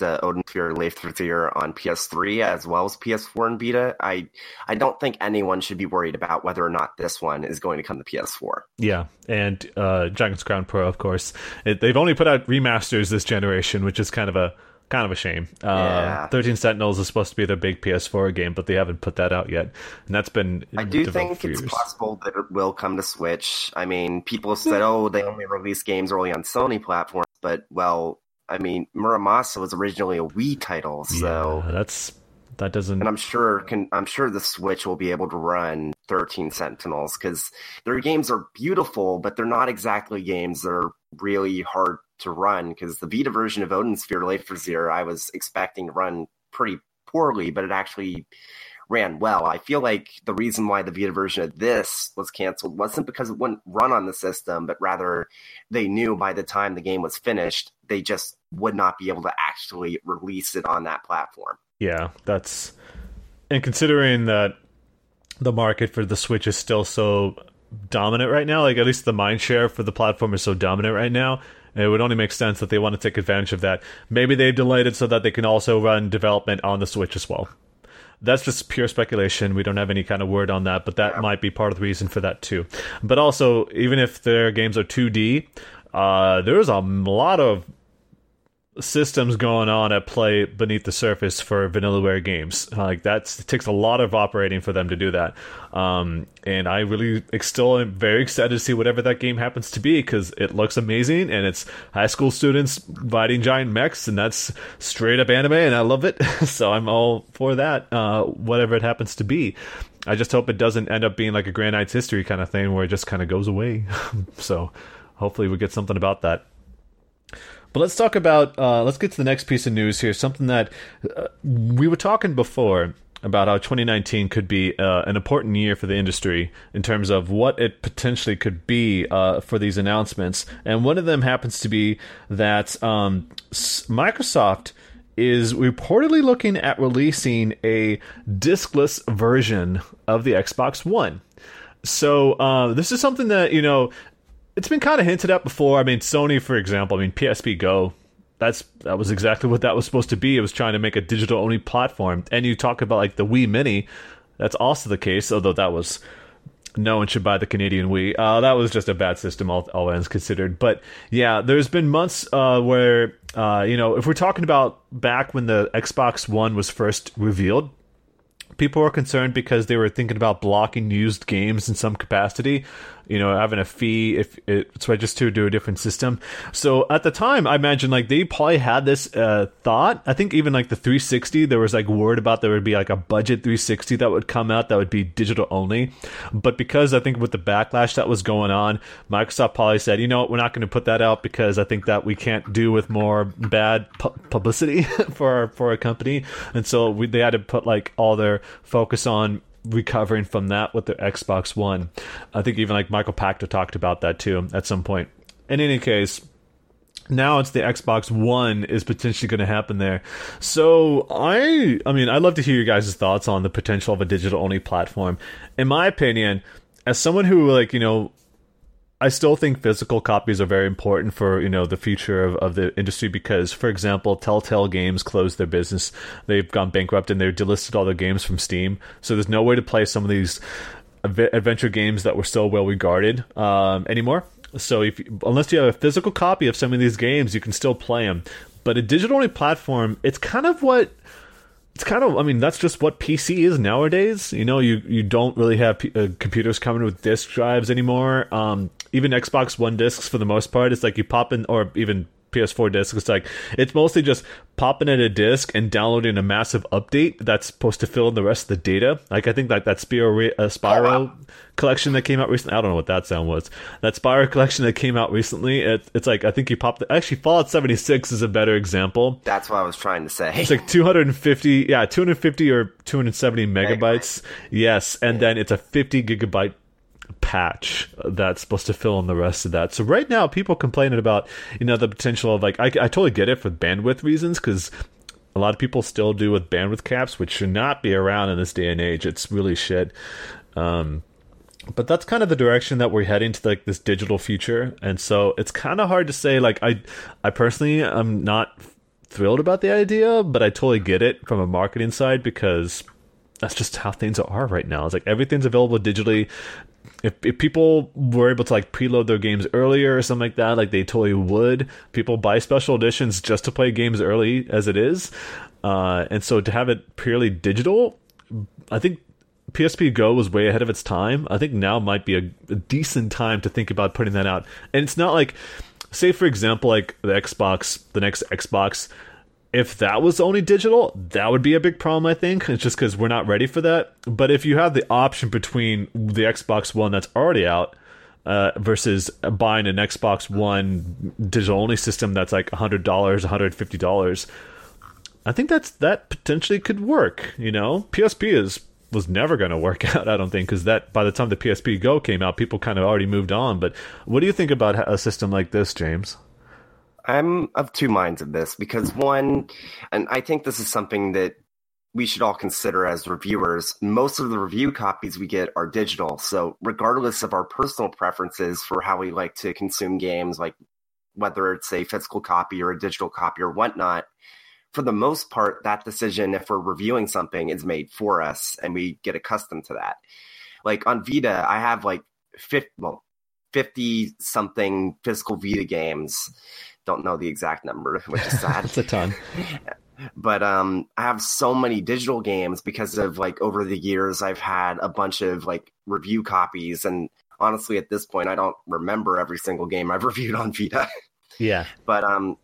the Odin Sphere Leifthrasir on PS3 as well as PS4 and Vita. I I don't think anyone should be worried about whether or not this one is going to come to PS4. Yeah, and uh, Dragon's Crown Pro, of course. It, they've only put out remasters this generation, which is kind of a kind of a shame. Uh, yeah. 13 Sentinels is supposed to be their big PS4 game, but they haven't put that out yet, and that's been. I do think it's years. possible that it will come to Switch. I mean, people said, "Oh, they only release games early on Sony platforms," but well, I mean, Muramasa was originally a Wii title, so yeah, that's that doesn't. And I'm sure can I'm sure the Switch will be able to run 13 Sentinels because their games are beautiful, but they're not exactly games that are really hard to run. Because the Vita version of Odin Sphere Leifthrasir, I was expecting to run pretty poorly, but it actually ran well. I feel like the reason why the Vita version of this was canceled wasn't because it wouldn't run on the system, but rather they knew by the time the game was finished, they just would not be able to actually release it on that platform. Yeah, that's and considering that the market for the Switch is still so dominant right now, like at least the mind share for the platform is so dominant right now, it would only make sense that they want to take advantage of that. Maybe they delayed it so that they can also run development on the Switch as well. That's just pure speculation. We don't have any kind of word on that, but that yeah. might be part of the reason for that too. But also, even if their games are 2D, uh, there's a lot of systems going on at play beneath the surface for vanillaware games. Like that takes a lot of operating for them to do that. Um, and I really still am very excited to see whatever that game happens to be because it looks amazing and it's high school students fighting giant mechs and that's straight up anime and I love it. [laughs] so I'm all for that. Uh, whatever it happens to be. I just hope it doesn't end up being like a Grand Knights History kind of thing where it just kind of goes away. [laughs] so hopefully we get something about that. But let's talk about uh, let's get to the next piece of news here. Something that uh, we were talking before about how 2019 could be uh, an important year for the industry in terms of what it potentially could be uh, for these announcements. And one of them happens to be that um, Microsoft is reportedly looking at releasing a diskless version of the Xbox One. So uh, this is something that you know it's been kind of hinted at before. I mean, Sony, for example, I mean, PSP Go. That's that was exactly what that was supposed to be. It was trying to make a digital only platform. And you talk about like the Wii Mini. That's also the case, although that was no one should buy the Canadian Wii. Uh, that was just a bad system, all, all ends considered. But yeah, there's been months uh, where, uh, you know, if we're talking about back when the Xbox One was first revealed, people were concerned because they were thinking about blocking used games in some capacity you know, having a fee if it switches to to a different system. So at the time, I imagine like they probably had this uh, thought. I think even like the 360, there was like word about there would be like a budget 360 that would come out that would be digital only. But because I think with the backlash that was going on, Microsoft probably said, you know, we're not going to put that out because I think that we can't do with more bad pu- publicity [laughs] for our, for a company, and so we, they had to put like all their focus on recovering from that with the Xbox One. I think even like Michael Pachter talked about that too at some point. In any case, now it's the Xbox One is potentially going to happen there. So I, I mean, I'd love to hear your guys' thoughts on the potential of a digital only platform. In my opinion, as someone who like you know I still think physical copies are very important for you know the future of, of the industry because, for example, Telltale Games closed their business; they've gone bankrupt and they've delisted all their games from Steam. So there's no way to play some of these adventure games that were so well regarded um, anymore. So if unless you have a physical copy of some of these games, you can still play them. But a digital only platform, it's kind of what it's kind of i mean that's just what pc is nowadays. You know you you don't really have P- uh, computers coming with disk drives anymore. Um, even xbox one discs for the most part it's like you pop in or even PS4 disc. It's like it's mostly just popping in a disc and downloading a massive update that's supposed to fill in the rest of the data. Like I think like that Spyro, uh, Spyro oh, wow. collection that came out recently. I don't know what that sound was. That Spyro collection that came out recently. It, it's like I think you popped. The, actually, Fallout 76 is a better example. That's what I was trying to say. It's like 250, yeah, 250 or 270 megabytes. Yes, and then it's a 50 gigabyte patch that's supposed to fill in the rest of that. So right now, people complaining about you know the potential of like I, I totally get it for bandwidth reasons because a lot of people still do with bandwidth caps, which should not be around in this day and age. It's really shit. Um, but that's kind of the direction that we're heading to like this digital future and so it's kind of hard to say like i i personally am not thrilled about the idea but i totally get it from a marketing side because that's just how things are right now. It's like everything's available digitally if, if people were able to like preload their games earlier or something like that, like they totally would. People buy special editions just to play games early as it is. Uh, and so to have it purely digital, I think PSP Go was way ahead of its time. I think now might be a, a decent time to think about putting that out. And it's not like, say for example, like the Xbox, the next Xbox if that was only digital, that would be a big problem, I think. It's just because we're not ready for that. But if you have the option between the Xbox One that's already out uh, versus buying an Xbox One digital only system that's like $100, $150, I think that's that potentially could work. You know, PSP is was never going to work [laughs] out. I don't think because that by the time the PSP Go came out, people kind of already moved on. But what do you think about a system like this, James? I'm of two minds of this because one, and I think this is something that we should all consider as reviewers. Most of the review copies we get are digital. So, regardless of our personal preferences for how we like to consume games, like whether it's a physical copy or a digital copy or whatnot, for the most part, that decision, if we're reviewing something, is made for us and we get accustomed to that. Like on Vita, I have like 50, well, 50 something physical Vita games don't know the exact number, which is sad. [laughs] it's a ton. [laughs] but um, I have so many digital games because of like over the years I've had a bunch of like review copies, and honestly, at this point, I don't remember every single game I've [laughs] reviewed on Vita. Yeah, but um,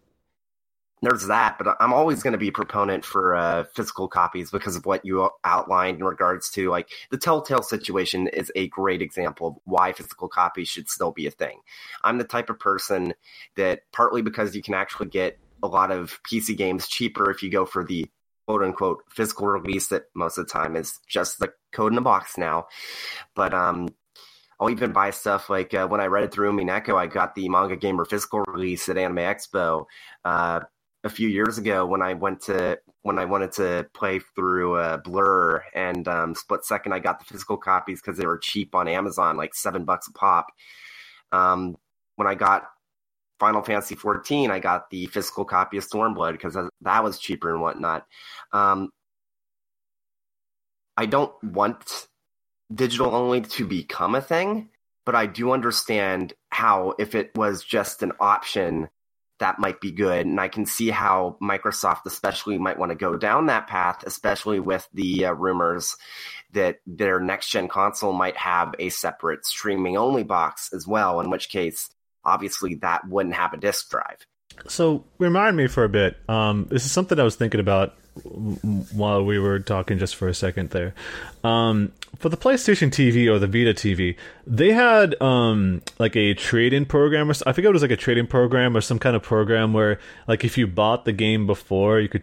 there's that, but I'm always going to be a proponent for uh, physical copies because of what you outlined in regards to like the Telltale situation is a great example of why physical copies should still be a thing. I'm the type of person that partly because you can actually get a lot of PC games cheaper if you go for the quote unquote physical release that most of the time is just the code in the box now. But um, I'll even buy stuff like uh, when I read it through Mineko, I got the Manga Gamer physical release at Anime Expo. Uh, a few years ago when I went to when I wanted to play through uh, Blur and um, Split Second, I got the physical copies because they were cheap on Amazon, like seven bucks a pop. Um, when I got Final Fantasy 14, I got the physical copy of Stormblood because that was cheaper and whatnot. Um, I don't want digital only to become a thing, but I do understand how if it was just an option that might be good. And I can see how Microsoft, especially, might want to go down that path, especially with the uh, rumors that their next gen console might have a separate streaming only box as well, in which case, obviously, that wouldn't have a disk drive. So, remind me for a bit. Um, this is something I was thinking about while we were talking just for a second there. Um, for the PlayStation TV or the Vita TV, they had um, like a trade-in program, or I forget it was like a trade-in program or some kind of program where, like, if you bought the game before, you could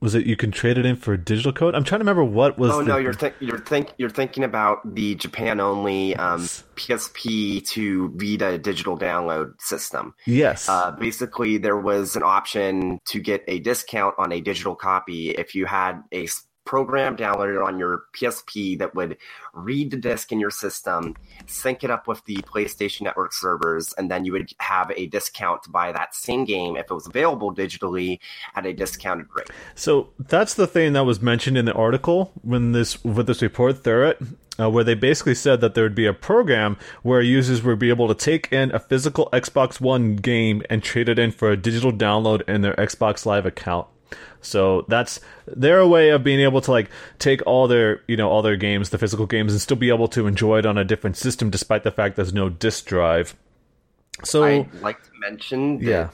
was it you can trade it in for a digital code? I'm trying to remember what was. Oh the... no, you're th- you're think you're thinking about the Japan only um, PSP to Vita digital download system. Yes. Uh, basically, there was an option to get a discount on a digital copy if you had a program downloaded on your PSP that would read the disk in your system, sync it up with the PlayStation Network servers, and then you would have a discount to buy that same game if it was available digitally at a discounted rate. So that's the thing that was mentioned in the article when this with this report it. Uh, where they basically said that there would be a program where users would be able to take in a physical Xbox One game and trade it in for a digital download in their Xbox Live account. So that's their way of being able to like take all their you know all their games, the physical games, and still be able to enjoy it on a different system, despite the fact there's no disk drive. So I'd like to mention yeah.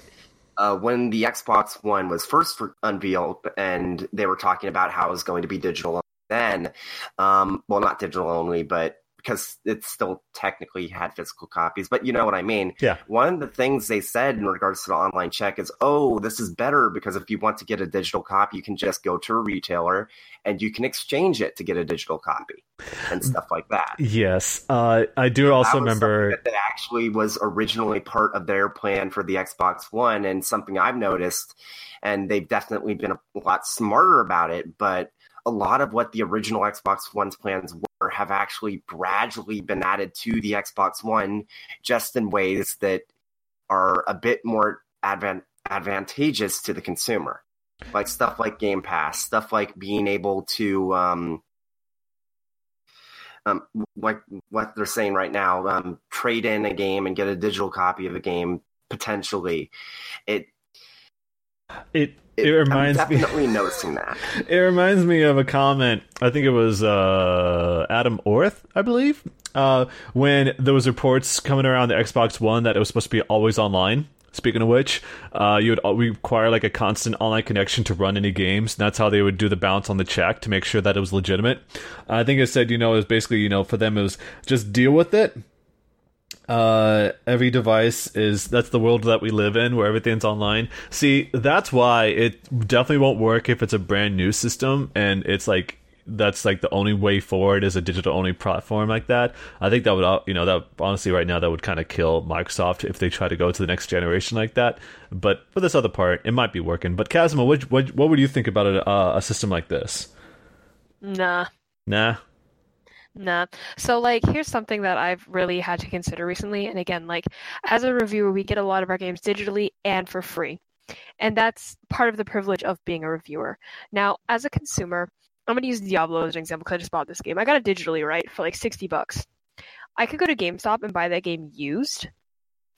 uh, when the Xbox One was first unveiled, and they were talking about how it was going to be digital. Then, um, well, not digital only, but because it still technically had physical copies, but you know what I mean. Yeah. One of the things they said in regards to the online check is, oh, this is better because if you want to get a digital copy, you can just go to a retailer and you can exchange it to get a digital copy and stuff like that. Yes. Uh, I do also remember that, that actually was originally part of their plan for the Xbox One and something I've noticed, and they've definitely been a lot smarter about it, but a lot of what the original Xbox One's plans were have actually gradually been added to the Xbox One just in ways that are a bit more advan- advantageous to the consumer. Like stuff like Game Pass, stuff like being able to, um, um, like what they're saying right now, um, trade in a game and get a digital copy of a game potentially. It it it, it reminds I'm definitely me, noticing that. [laughs] It reminds me of a comment. I think it was uh, Adam Orth, I believe, uh, when there was reports coming around the Xbox One that it was supposed to be always online. Speaking of which, uh, you would require like a constant online connection to run any games. And that's how they would do the bounce on the check to make sure that it was legitimate. I think it said, you know, it was basically, you know, for them it was just deal with it uh every device is that's the world that we live in where everything's online. See that's why it definitely won't work if it's a brand new system and it's like that's like the only way forward is a digital only platform like that. I think that would uh, you know that honestly right now that would kind of kill microsoft if they try to go to the next generation like that. But for this other part it might be working. But Kazuma, what, what, what would you think about a, uh, a system like this? Nah. Nah Nah. So like here's something that I've really had to consider recently and again like as a reviewer we get a lot of our games digitally and for free. And that's part of the privilege of being a reviewer. Now, as a consumer, I'm going to use Diablo as an example cuz I just bought this game. I got it digitally, right, for like 60 bucks. I could go to GameStop and buy that game used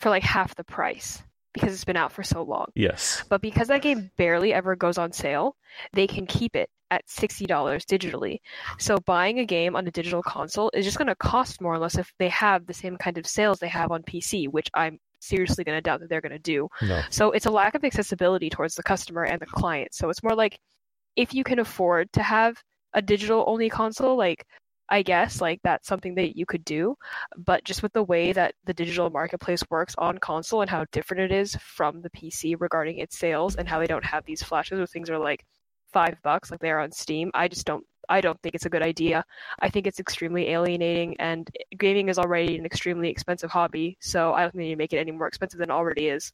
for like half the price because it's been out for so long. Yes. But because that game barely ever goes on sale, they can keep it at $60 digitally. So buying a game on a digital console is just going to cost more unless if they have the same kind of sales they have on PC, which I'm seriously going to doubt that they're going to do. No. So it's a lack of accessibility towards the customer and the client. So it's more like if you can afford to have a digital only console, like I guess like that's something that you could do, but just with the way that the digital marketplace works on console and how different it is from the PC regarding its sales and how they don't have these flashes where things are like five bucks like they are on Steam, I just don't I don't think it's a good idea. I think it's extremely alienating and gaming is already an extremely expensive hobby, so I don't need to make it any more expensive than it already is.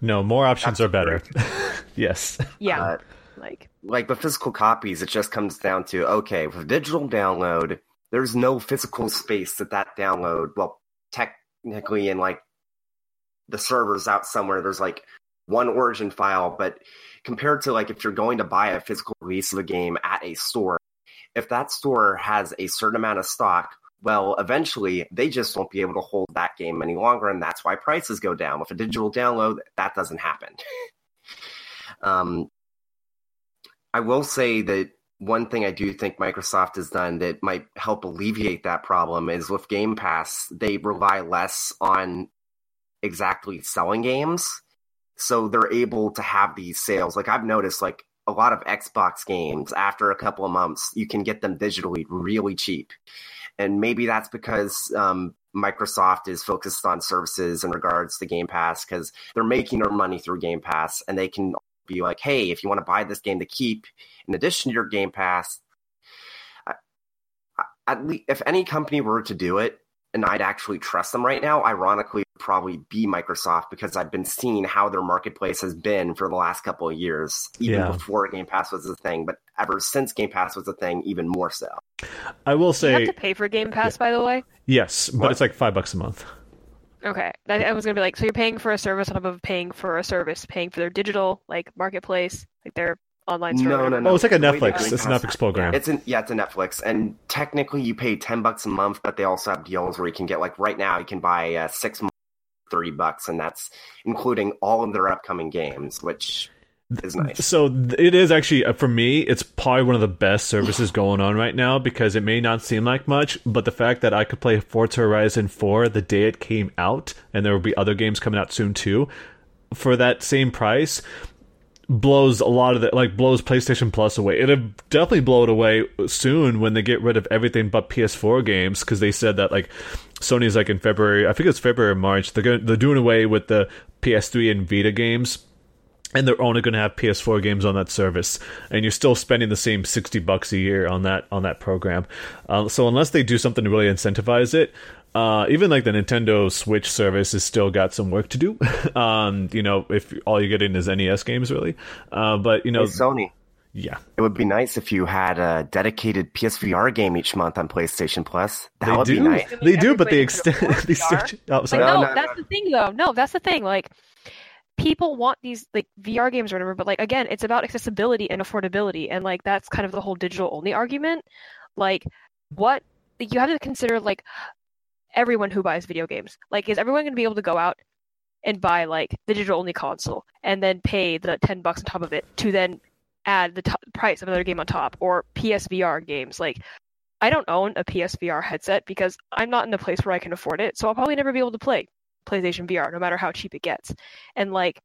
No, more options That's are better. [laughs] yes. Yeah. Uh, like like the physical copies, it just comes down to okay, with digital download, there's no physical space that that download. Well, technically, in like the servers out somewhere, there's like one origin file, but compared to like if you're going to buy a physical release of a game at a store, if that store has a certain amount of stock, well, eventually they just won't be able to hold that game any longer, and that's why prices go down. With a digital download, that doesn't happen. [laughs] um, I will say that one thing I do think Microsoft has done that might help alleviate that problem is with Game Pass, they rely less on exactly selling games. So they're able to have these sales. Like I've noticed, like a lot of Xbox games, after a couple of months, you can get them digitally really cheap. And maybe that's because um, Microsoft is focused on services in regards to Game Pass because they're making their money through Game Pass and they can be like, hey, if you want to buy this game to keep, in addition to your Game Pass, at least if any company were to do it, and I'd actually trust them right now, ironically, probably be Microsoft because I've been seeing how their marketplace has been for the last couple of years, even yeah. before Game Pass was a thing, but ever since Game Pass was a thing, even more so. I will say, you have to pay for Game Pass, yeah. by the way. Yes, but what? it's like five bucks a month. Okay, I was gonna be like, so you're paying for a service on top of paying for a service, paying for their digital like marketplace, like their online store. No, no, no. Oh, it's like a Netflix. It's a Netflix program. It's an yeah, it's a Netflix, and technically you pay ten bucks a month, but they also have deals where you can get like right now you can buy uh, six months, thirty bucks, and that's including all of their upcoming games, which is nice. So it is actually uh, for me. It's probably one of the best services going on right now because it may not seem like much, but the fact that I could play Forza Horizon 4 the day it came out, and there will be other games coming out soon too. for that same price blows a lot of the like blows PlayStation Plus away. It'll definitely blow it away soon when they get rid of everything but PS4 games because they said that like Sony's like in February, I think it's February or March. They're going they're doing away with the PS3 and Vita games. And they're only going to have PS4 games on that service, and you're still spending the same sixty bucks a year on that on that program. Uh, so unless they do something to really incentivize it, uh, even like the Nintendo Switch service has still got some work to do. [laughs] um, you know, if all you're getting is NES games, really. Uh, but you know, hey, Sony. Yeah, it would be nice if you had a dedicated PSVR game each month on PlayStation Plus. That they would do. be nice. They do, but they extend. [laughs] they extend oh, sorry. Like, no, no, that's no. the thing, though. No, that's the thing. Like, people want these like VR games or whatever, but like again, it's about accessibility and affordability, and like that's kind of the whole digital only argument. Like, what you have to consider like everyone who buys video games. Like, is everyone going to be able to go out and buy like the digital only console and then pay the 10 bucks on top of it to then add the price of another game on top or PSVR games? Like, I don't own a PSVR headset because I'm not in a place where I can afford it, so I'll probably never be able to play PlayStation VR no matter how cheap it gets. And like,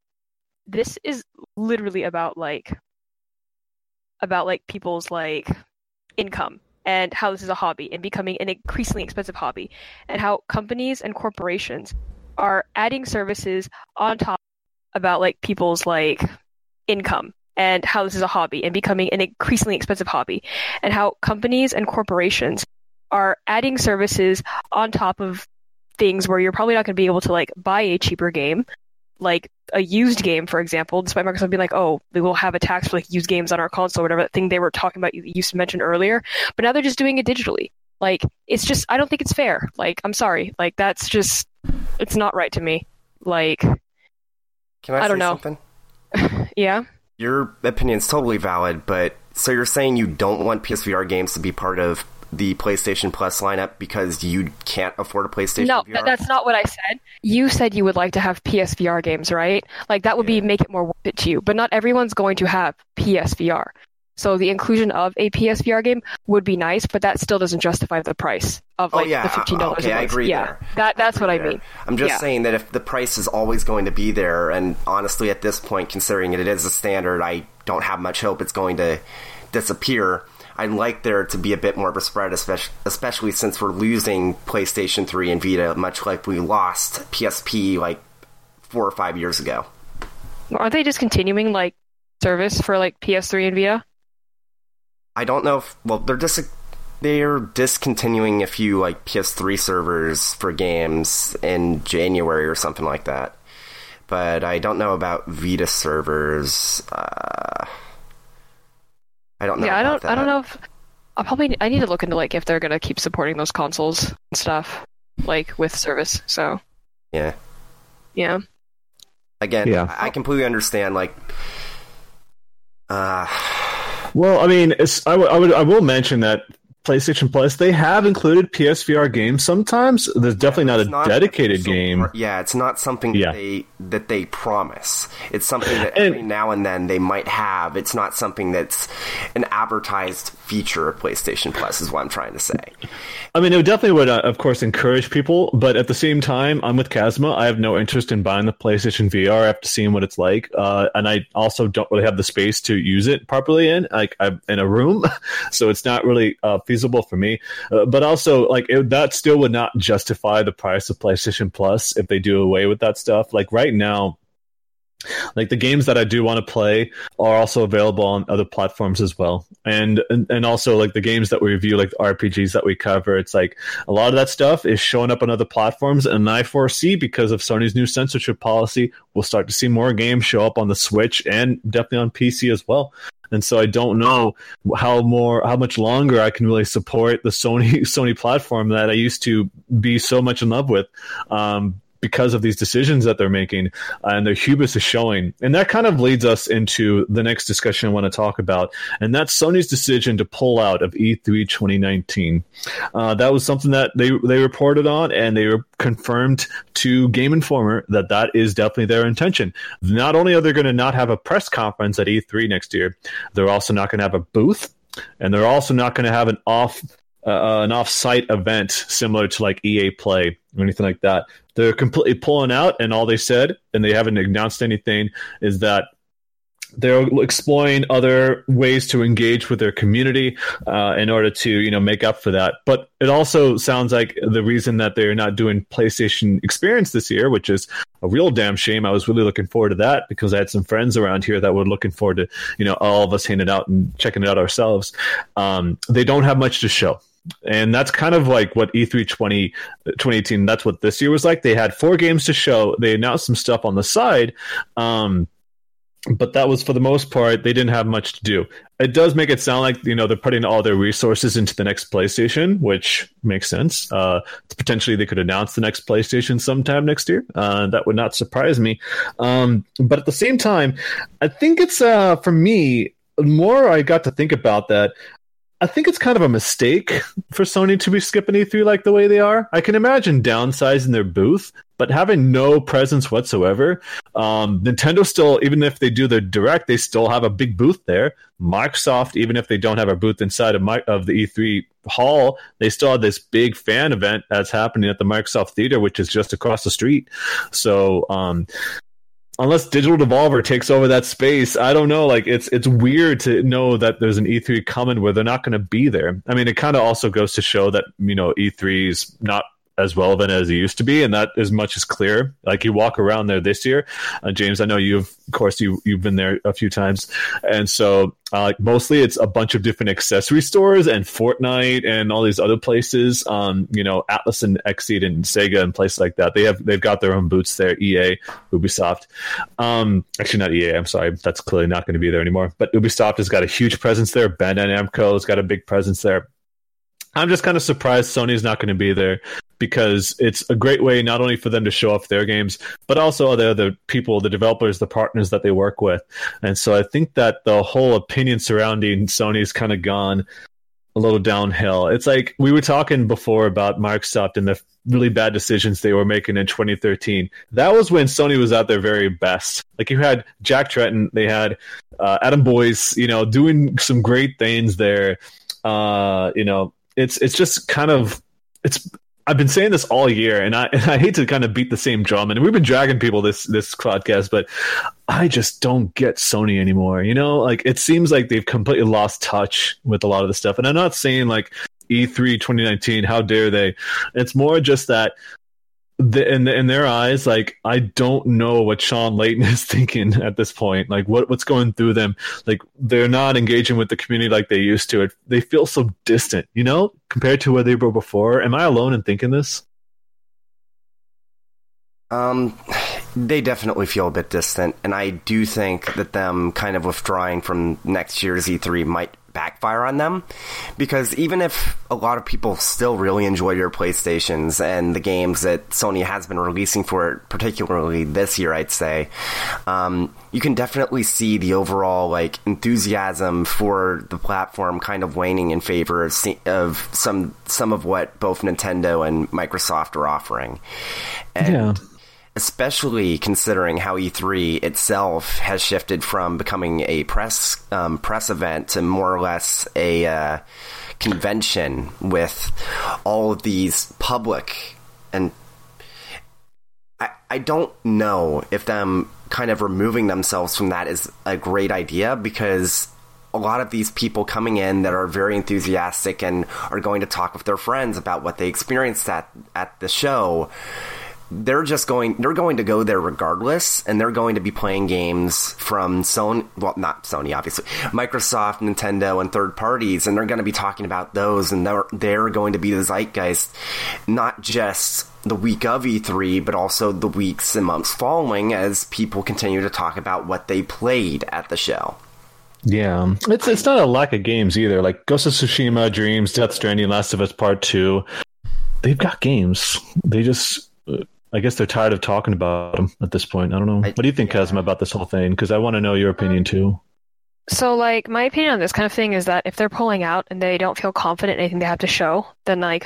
this is literally about like about like people's like income and how this is a hobby and becoming an increasingly expensive hobby, and how companies and corporations are adding services on top about like people's like income and how this is a hobby and becoming an increasingly expensive hobby, and how companies and corporations are adding services on top of things where you're probably not going to be able to like buy a cheaper game like a used game, for example, despite Microsoft being like, oh, we will have a tax for like used games on our console, whatever that thing they were talking about you used to mention earlier. But now they're just doing it digitally. Like, it's just, I don't think it's fair. Like, I'm sorry. Like, that's just, it's not right to me. Like, can I, I don't know. something? [laughs] yeah. Your opinion's totally valid, but so you're saying you don't want PSVR games to be part of the PlayStation Plus lineup because you can't afford a PlayStation no, VR? that's not what I said. You said you would like to have PSVR games, right? Like that would yeah. be make it more worth it to you. But not everyone's going to have PSVR. So the inclusion of a PSVR game would be nice, but that still doesn't justify the price of oh, like oh, yeah. the fifteen dollars. Uh, uh, okay, I agree. Yeah, there. that that's I what there. I mean. I'm just yeah. saying that if the price is always going to be there, and honestly, at this point, considering it is a standard, I don't have much hope it's going to disappear. I'd like there to be a bit more of a spread, especially, especially since we're losing PlayStation 3 and Vita, much like we lost PSP like four or five years ago. Aren't they discontinuing like service for like PS3 and Vita? I don't know if well they're dis they're discontinuing a few like PS3 servers for games in January or something like that. But I don't know about Vita servers. Uh, I don't know. Yeah, I don't. That. I don't know if I probably I need to look into like if they're gonna keep supporting those consoles and stuff like with service. So yeah, yeah. Again, yeah. I completely understand. Like, uh, well, I mean, it's I, w- I would I will mention that PlayStation Plus, they have included PSVR games sometimes. There's definitely not a not dedicated game. Yeah, it's not something yeah. that they that they promise. It's something that and, every now and then they might have. It's not something that's an advertised feature of PlayStation Plus. Is what I'm trying to say. I mean, it definitely would, uh, of course, encourage people, but at the same time, I'm with Kazuma. I have no interest in buying the PlayStation VR after seeing what it's like, uh, and I also don't really have the space to use it properly in like I'm in a room, [laughs] so it's not really uh, feasible for me. Uh, but also, like it, that still would not justify the price of PlayStation Plus if they do away with that stuff. Like right now, like the games that I do want to play are also available on other platforms as well. And, and and also like the games that we review, like the RPGs that we cover, it's like a lot of that stuff is showing up on other platforms. And I foresee because of Sony's new censorship policy, we'll start to see more games show up on the Switch and definitely on PC as well. And so I don't know how more how much longer I can really support the Sony [laughs] Sony platform that I used to be so much in love with. Um, because of these decisions that they're making and their hubris is showing. And that kind of leads us into the next discussion I want to talk about, and that's Sony's decision to pull out of E3 2019. Uh, that was something that they they reported on, and they were confirmed to Game Informer that that is definitely their intention. Not only are they going to not have a press conference at E3 next year, they're also not going to have a booth, and they're also not going to have an off uh, an off-site event similar to like EA Play or anything like that. They're completely pulling out, and all they said, and they haven't announced anything, is that they're exploring other ways to engage with their community uh, in order to you know make up for that. But it also sounds like the reason that they're not doing playstation experience this year which is a real damn shame. I was really looking forward to that because i had some friends around here that were looking forward to you know all of us hanging out and checking it out ourselves. Um, they don't have much to show and that's kind of like what E3 20, 2018, that's what this year was like. They had four games to show. They announced some stuff on the side. Um, but that was for the most part they didn't have much to do it does make it sound like you know they're putting all their resources into the next playstation which makes sense uh, potentially they could announce the next playstation sometime next year uh, that would not surprise me um, but at the same time i think it's uh, for me the more i got to think about that I think it's kind of a mistake for Sony to be skipping E3 like the way they are. I can imagine downsizing their booth, but having no presence whatsoever. Um, Nintendo still, even if they do their direct, they still have a big booth there. Microsoft, even if they don't have a booth inside of, my, of the E3 hall, they still have this big fan event that's happening at the Microsoft Theater, which is just across the street. So, um, unless Digital Devolver takes over that space, I don't know. Like it's it's weird to know that there's an E3 coming where they're not going to be there. I mean, it kind of also goes to show that you know E3 is not as relevant as it used to be, and that as much as clear. Like you walk around there this year, uh, James. I know you've, of course, you you've been there a few times, and so uh, mostly it's a bunch of different accessory stores and Fortnite and all these other places. Um, you know, Atlus and Xseed and Sega and places like that. They have they've got their own boots there. EA, Ubisoft. Um, actually, not EA. I'm sorry, that's clearly not going to be there anymore. But Ubisoft has got a huge presence there. Bandai Namco has got a big presence there. I'm just kind of surprised Sony's not going to be there because it's a great way not only for them to show off their games, but also the other people, the developers, the partners that they work with. And so I think that the whole opinion surrounding Sony's kind of gone a little downhill. It's like we were talking before about Microsoft and the really bad decisions they were making in 2013. That was when Sony was at their very best. Like you had Jack Tretton, they had uh, Adam Boyes, you know, doing some great things there. Uh, you know, it's it's just kind of it's I've been saying this all year, and I [laughs] and I hate to kind of beat the same drum, and we've been dragging people this this podcast, but I just don't get Sony anymore. You know, like it seems like they've completely lost touch with a lot of the stuff. And I'm not saying like E3 2019, how dare they? It's more just that the, in in their eyes, like I don't know what Shawn Layden [laughs] is thinking at this point. Like what what's going through them? Like they're not engaging with the community like they used to. It they feel so distant, you know, compared to where they were before. Am I alone in thinking this? Um, they definitely feel a bit distant, and I do think that them kind of withdrawing from next year's E3 might backfire on them because even if a lot of people still really enjoy your PlayStations and the games that Sony has been releasing for it, particularly this year, I'd say, um, you can definitely see the overall like enthusiasm for the platform kind of waning in favor of, of some some of what both Nintendo and Microsoft are offering. And yeah especially considering how E3 itself has shifted from becoming a press um, press event to more or less a uh, convention with all of these public and I, I don't know if them kind of removing themselves from that is a great idea because a lot of these people coming in that are very enthusiastic and are going to talk with their friends about what they experienced at at the show they're just going they're going to go there regardless and they're going to be playing games from Sony well not Sony obviously Microsoft Nintendo and third parties and they're going to be talking about those and they're they're going to be the zeitgeist not just the week of E3 but also the weeks and months following as people continue to talk about what they played at the show yeah, it's it's not a lack of games either. Like Ghost of Tsushima, Dreams, Death Stranding, Last of Us Part Two, they've got games. They just I guess they're tired of talking about them at this point. I don't know. I, what do you think, yeah. about this whole thing? Because I want to know your opinion too. So, like, my opinion on this kind of thing is that if they're pulling out and they don't feel confident in anything they have to show, then, like,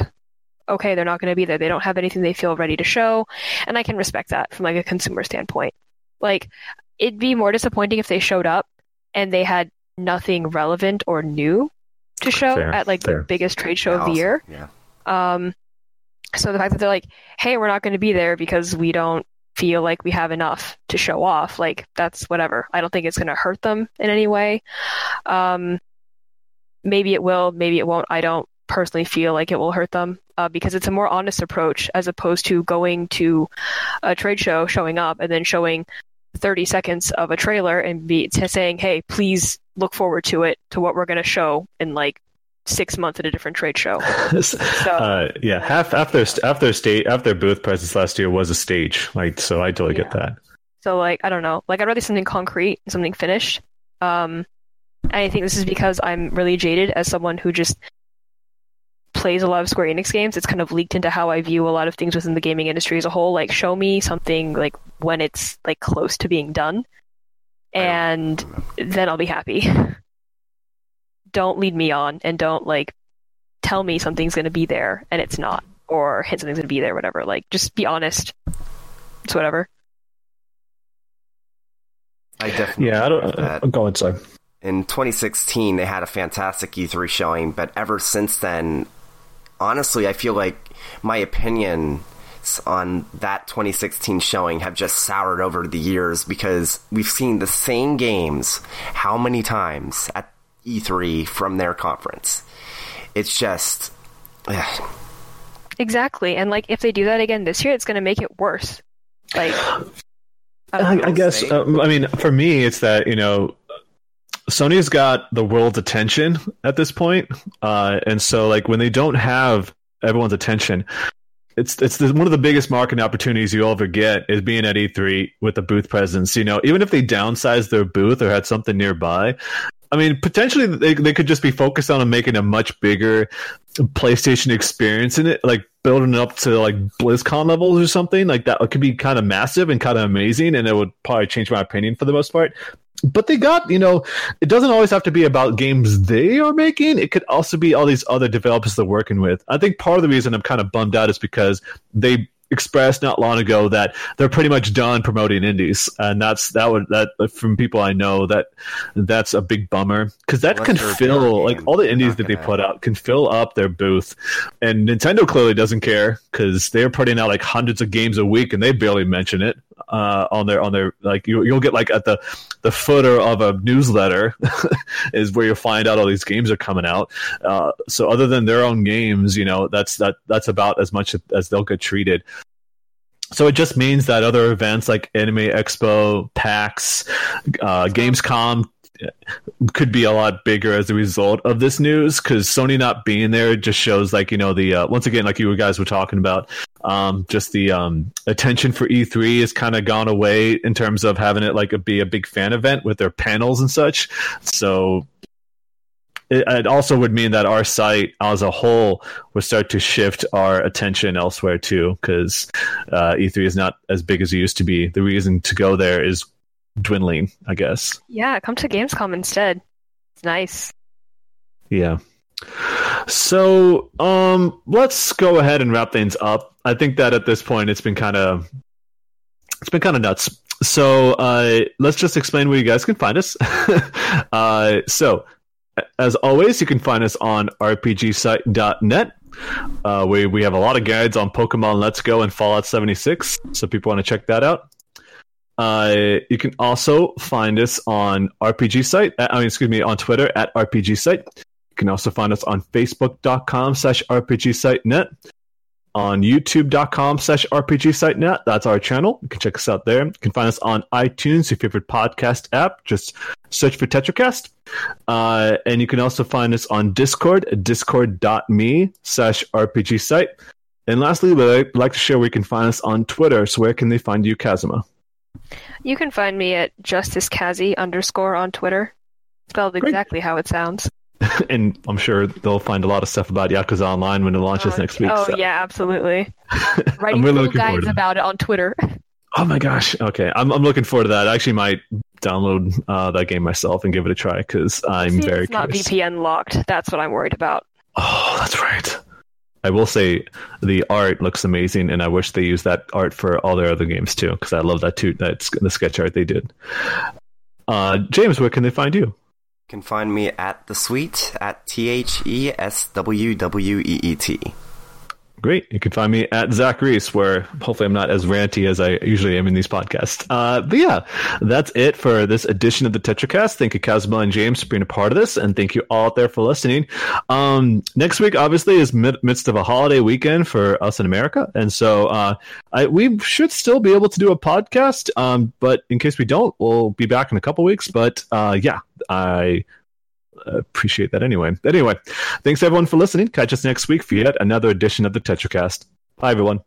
okay, they're not going to be there. They don't have anything they feel ready to show. And I can respect that from, like, a consumer standpoint. Like, it'd be more disappointing if they showed up and they had nothing relevant or new to show Fair, at like fair. the biggest trade show of the Awesome. year. Yeah. Um, so the fact that they're like, "Hey, we're not going to be there because we don't feel like we have enough to show off," like that's whatever. I don't think it's going to hurt them in any way. Um, maybe it will, maybe it won't. I don't personally feel like it will hurt them uh, because it's a more honest approach as opposed to going to a trade show, showing up, and then showing 30 seconds of a trailer and be saying, "Hey, please look forward to it to what we're going to show in like six months at a different trade show." [laughs] uh, yeah, half after after state after booth presence last year was a stage. Like, so I totally get that. So like I don't know, like I'd rather something concrete, something finished. Um, and I think this is because I'm really jaded as someone who just plays a lot of Square Enix games. It's kind of leaked into how I view a lot of things within the gaming industry as a whole. Like, show me something like when it's like close to being done, and then I'll be happy. [laughs] don't lead me on, and don't like tell me something's going to be there and it's not, or hint something's going to be there, whatever. Like, just be honest. It's whatever. I definitely Yeah, I don't. agree with that. Uh, go inside. in 2016 they had a fantastic E3 showing, but ever since then, honestly, I feel like my opinions on that 2016 showing have just soured over the years because we've seen the same games how many times at E3 from their conference. It's just ugh. Exactly. And like if they do that again this year, it's going to make it worse. Like I I, guess. say. Um, I mean, for me, it's that you know, Sony's got the world's attention at this point, uh, and so like when they don't have everyone's attention, it's it's the, one of the biggest marketing opportunities you'll ever get is being at E3 with a booth presence. You know, even if they downsize their booth or had something nearby. I mean, potentially they, they could just be focused on making a much bigger PlayStation experience in it, like building it up to like BlizzCon levels or something like that. Could be kind of massive and kind of amazing, and it would probably change my opinion for the most part. But they got, you know, it doesn't always have to be about games they are making. It could also be all these other developers they're working with. I think part of the reason I'm kind of bummed out is because they expressed not long ago that they're pretty much done promoting indies, and that's that would that from people I know that that's a big bummer. Because that Unless can fill like all the indies that they put out can fill up their booth, and Nintendo clearly doesn't care because they're putting out like hundreds of games a week and they barely mention it uh, on their on their like you, you'll get like at the the footer of a newsletter [laughs] is where you'll find out all these games are coming out. Uh, so other than their own games, you know that's that that's about as much as they'll get treated. So it just means that other events like Anime Expo, PAX, uh, Gamescom could be a lot bigger as a result of this news because Sony not being there just shows like you know the uh, once again like you guys were talking about um, just the um, attention for E3 has kind of gone away in terms of having it like a, be a big fan event with their panels and such. So it, it also would mean that our site as a whole would start to shift our attention elsewhere too because uh, E3 is not as big as it used to be. The reason to go there is dwindling, I guess. yeah, come to Gamescom instead. It's nice. Yeah. So, um, let's go ahead and wrap things up. I think that at this point it's been kind of it's been kind of nuts. So, uh, let's just explain where you guys can find us. [laughs] uh, so, as always, you can find us on rpgsite.net. Uh, we we have a lot of guides on Pokemon Let's Go and Fallout 76, so people want to check that out. Uh, you can also find us on RPG site. uh, I mean, excuse me, on Twitter at RPG site. You can also find us on Facebook.com slash RPG site net. On YouTube.com slash RPG site net. That's our channel. You can check us out there. You can find us on iTunes, your favorite podcast app. Just search for Tetracast. Uh, and you can also find us on Discord discord.me slash RPG site. And lastly, we'd like to share where you can find us on Twitter. So where can they find you, Kazuma? You can find me at justicekazi underscore on Twitter. Spelled Great. exactly how it sounds. [laughs] and I'm sure they'll find a lot of stuff about Yakuza Online when it launches Uh, next week. Oh so- yeah, absolutely. [laughs] Writing really full looking forward guides about it on Twitter. Oh my gosh. Okay. I'm, I'm looking forward to that. I actually might download uh, that game myself and give it a try because I'm See, very it's not curious. VPN locked. That's what I'm worried about. Oh, that's right. I will say the art looks amazing, and I wish they used that art for all their other games too because I love that too. That's the sketch art they did. Uh, James, where can they find you? You can find me at the suite at T H E S W W E E T. Great. You can find me at Zach Reese, where hopefully I'm not as ranty as I usually am in these podcasts. Uh, but yeah, that's it for this edition of the TetraCast. Thank you, Kazuma and James, for being a part of this, and thank you all out there for listening. Um, next week, obviously, is mid- midst of a holiday weekend for us in America, and so uh, I, we should still be able to do a podcast. Um, but in case we don't, we'll be back in a couple weeks. But uh, yeah, I appreciate that anyway. Anyway, thanks everyone for listening. Catch us next week for yet another edition of the TetraCast. Bye, everyone.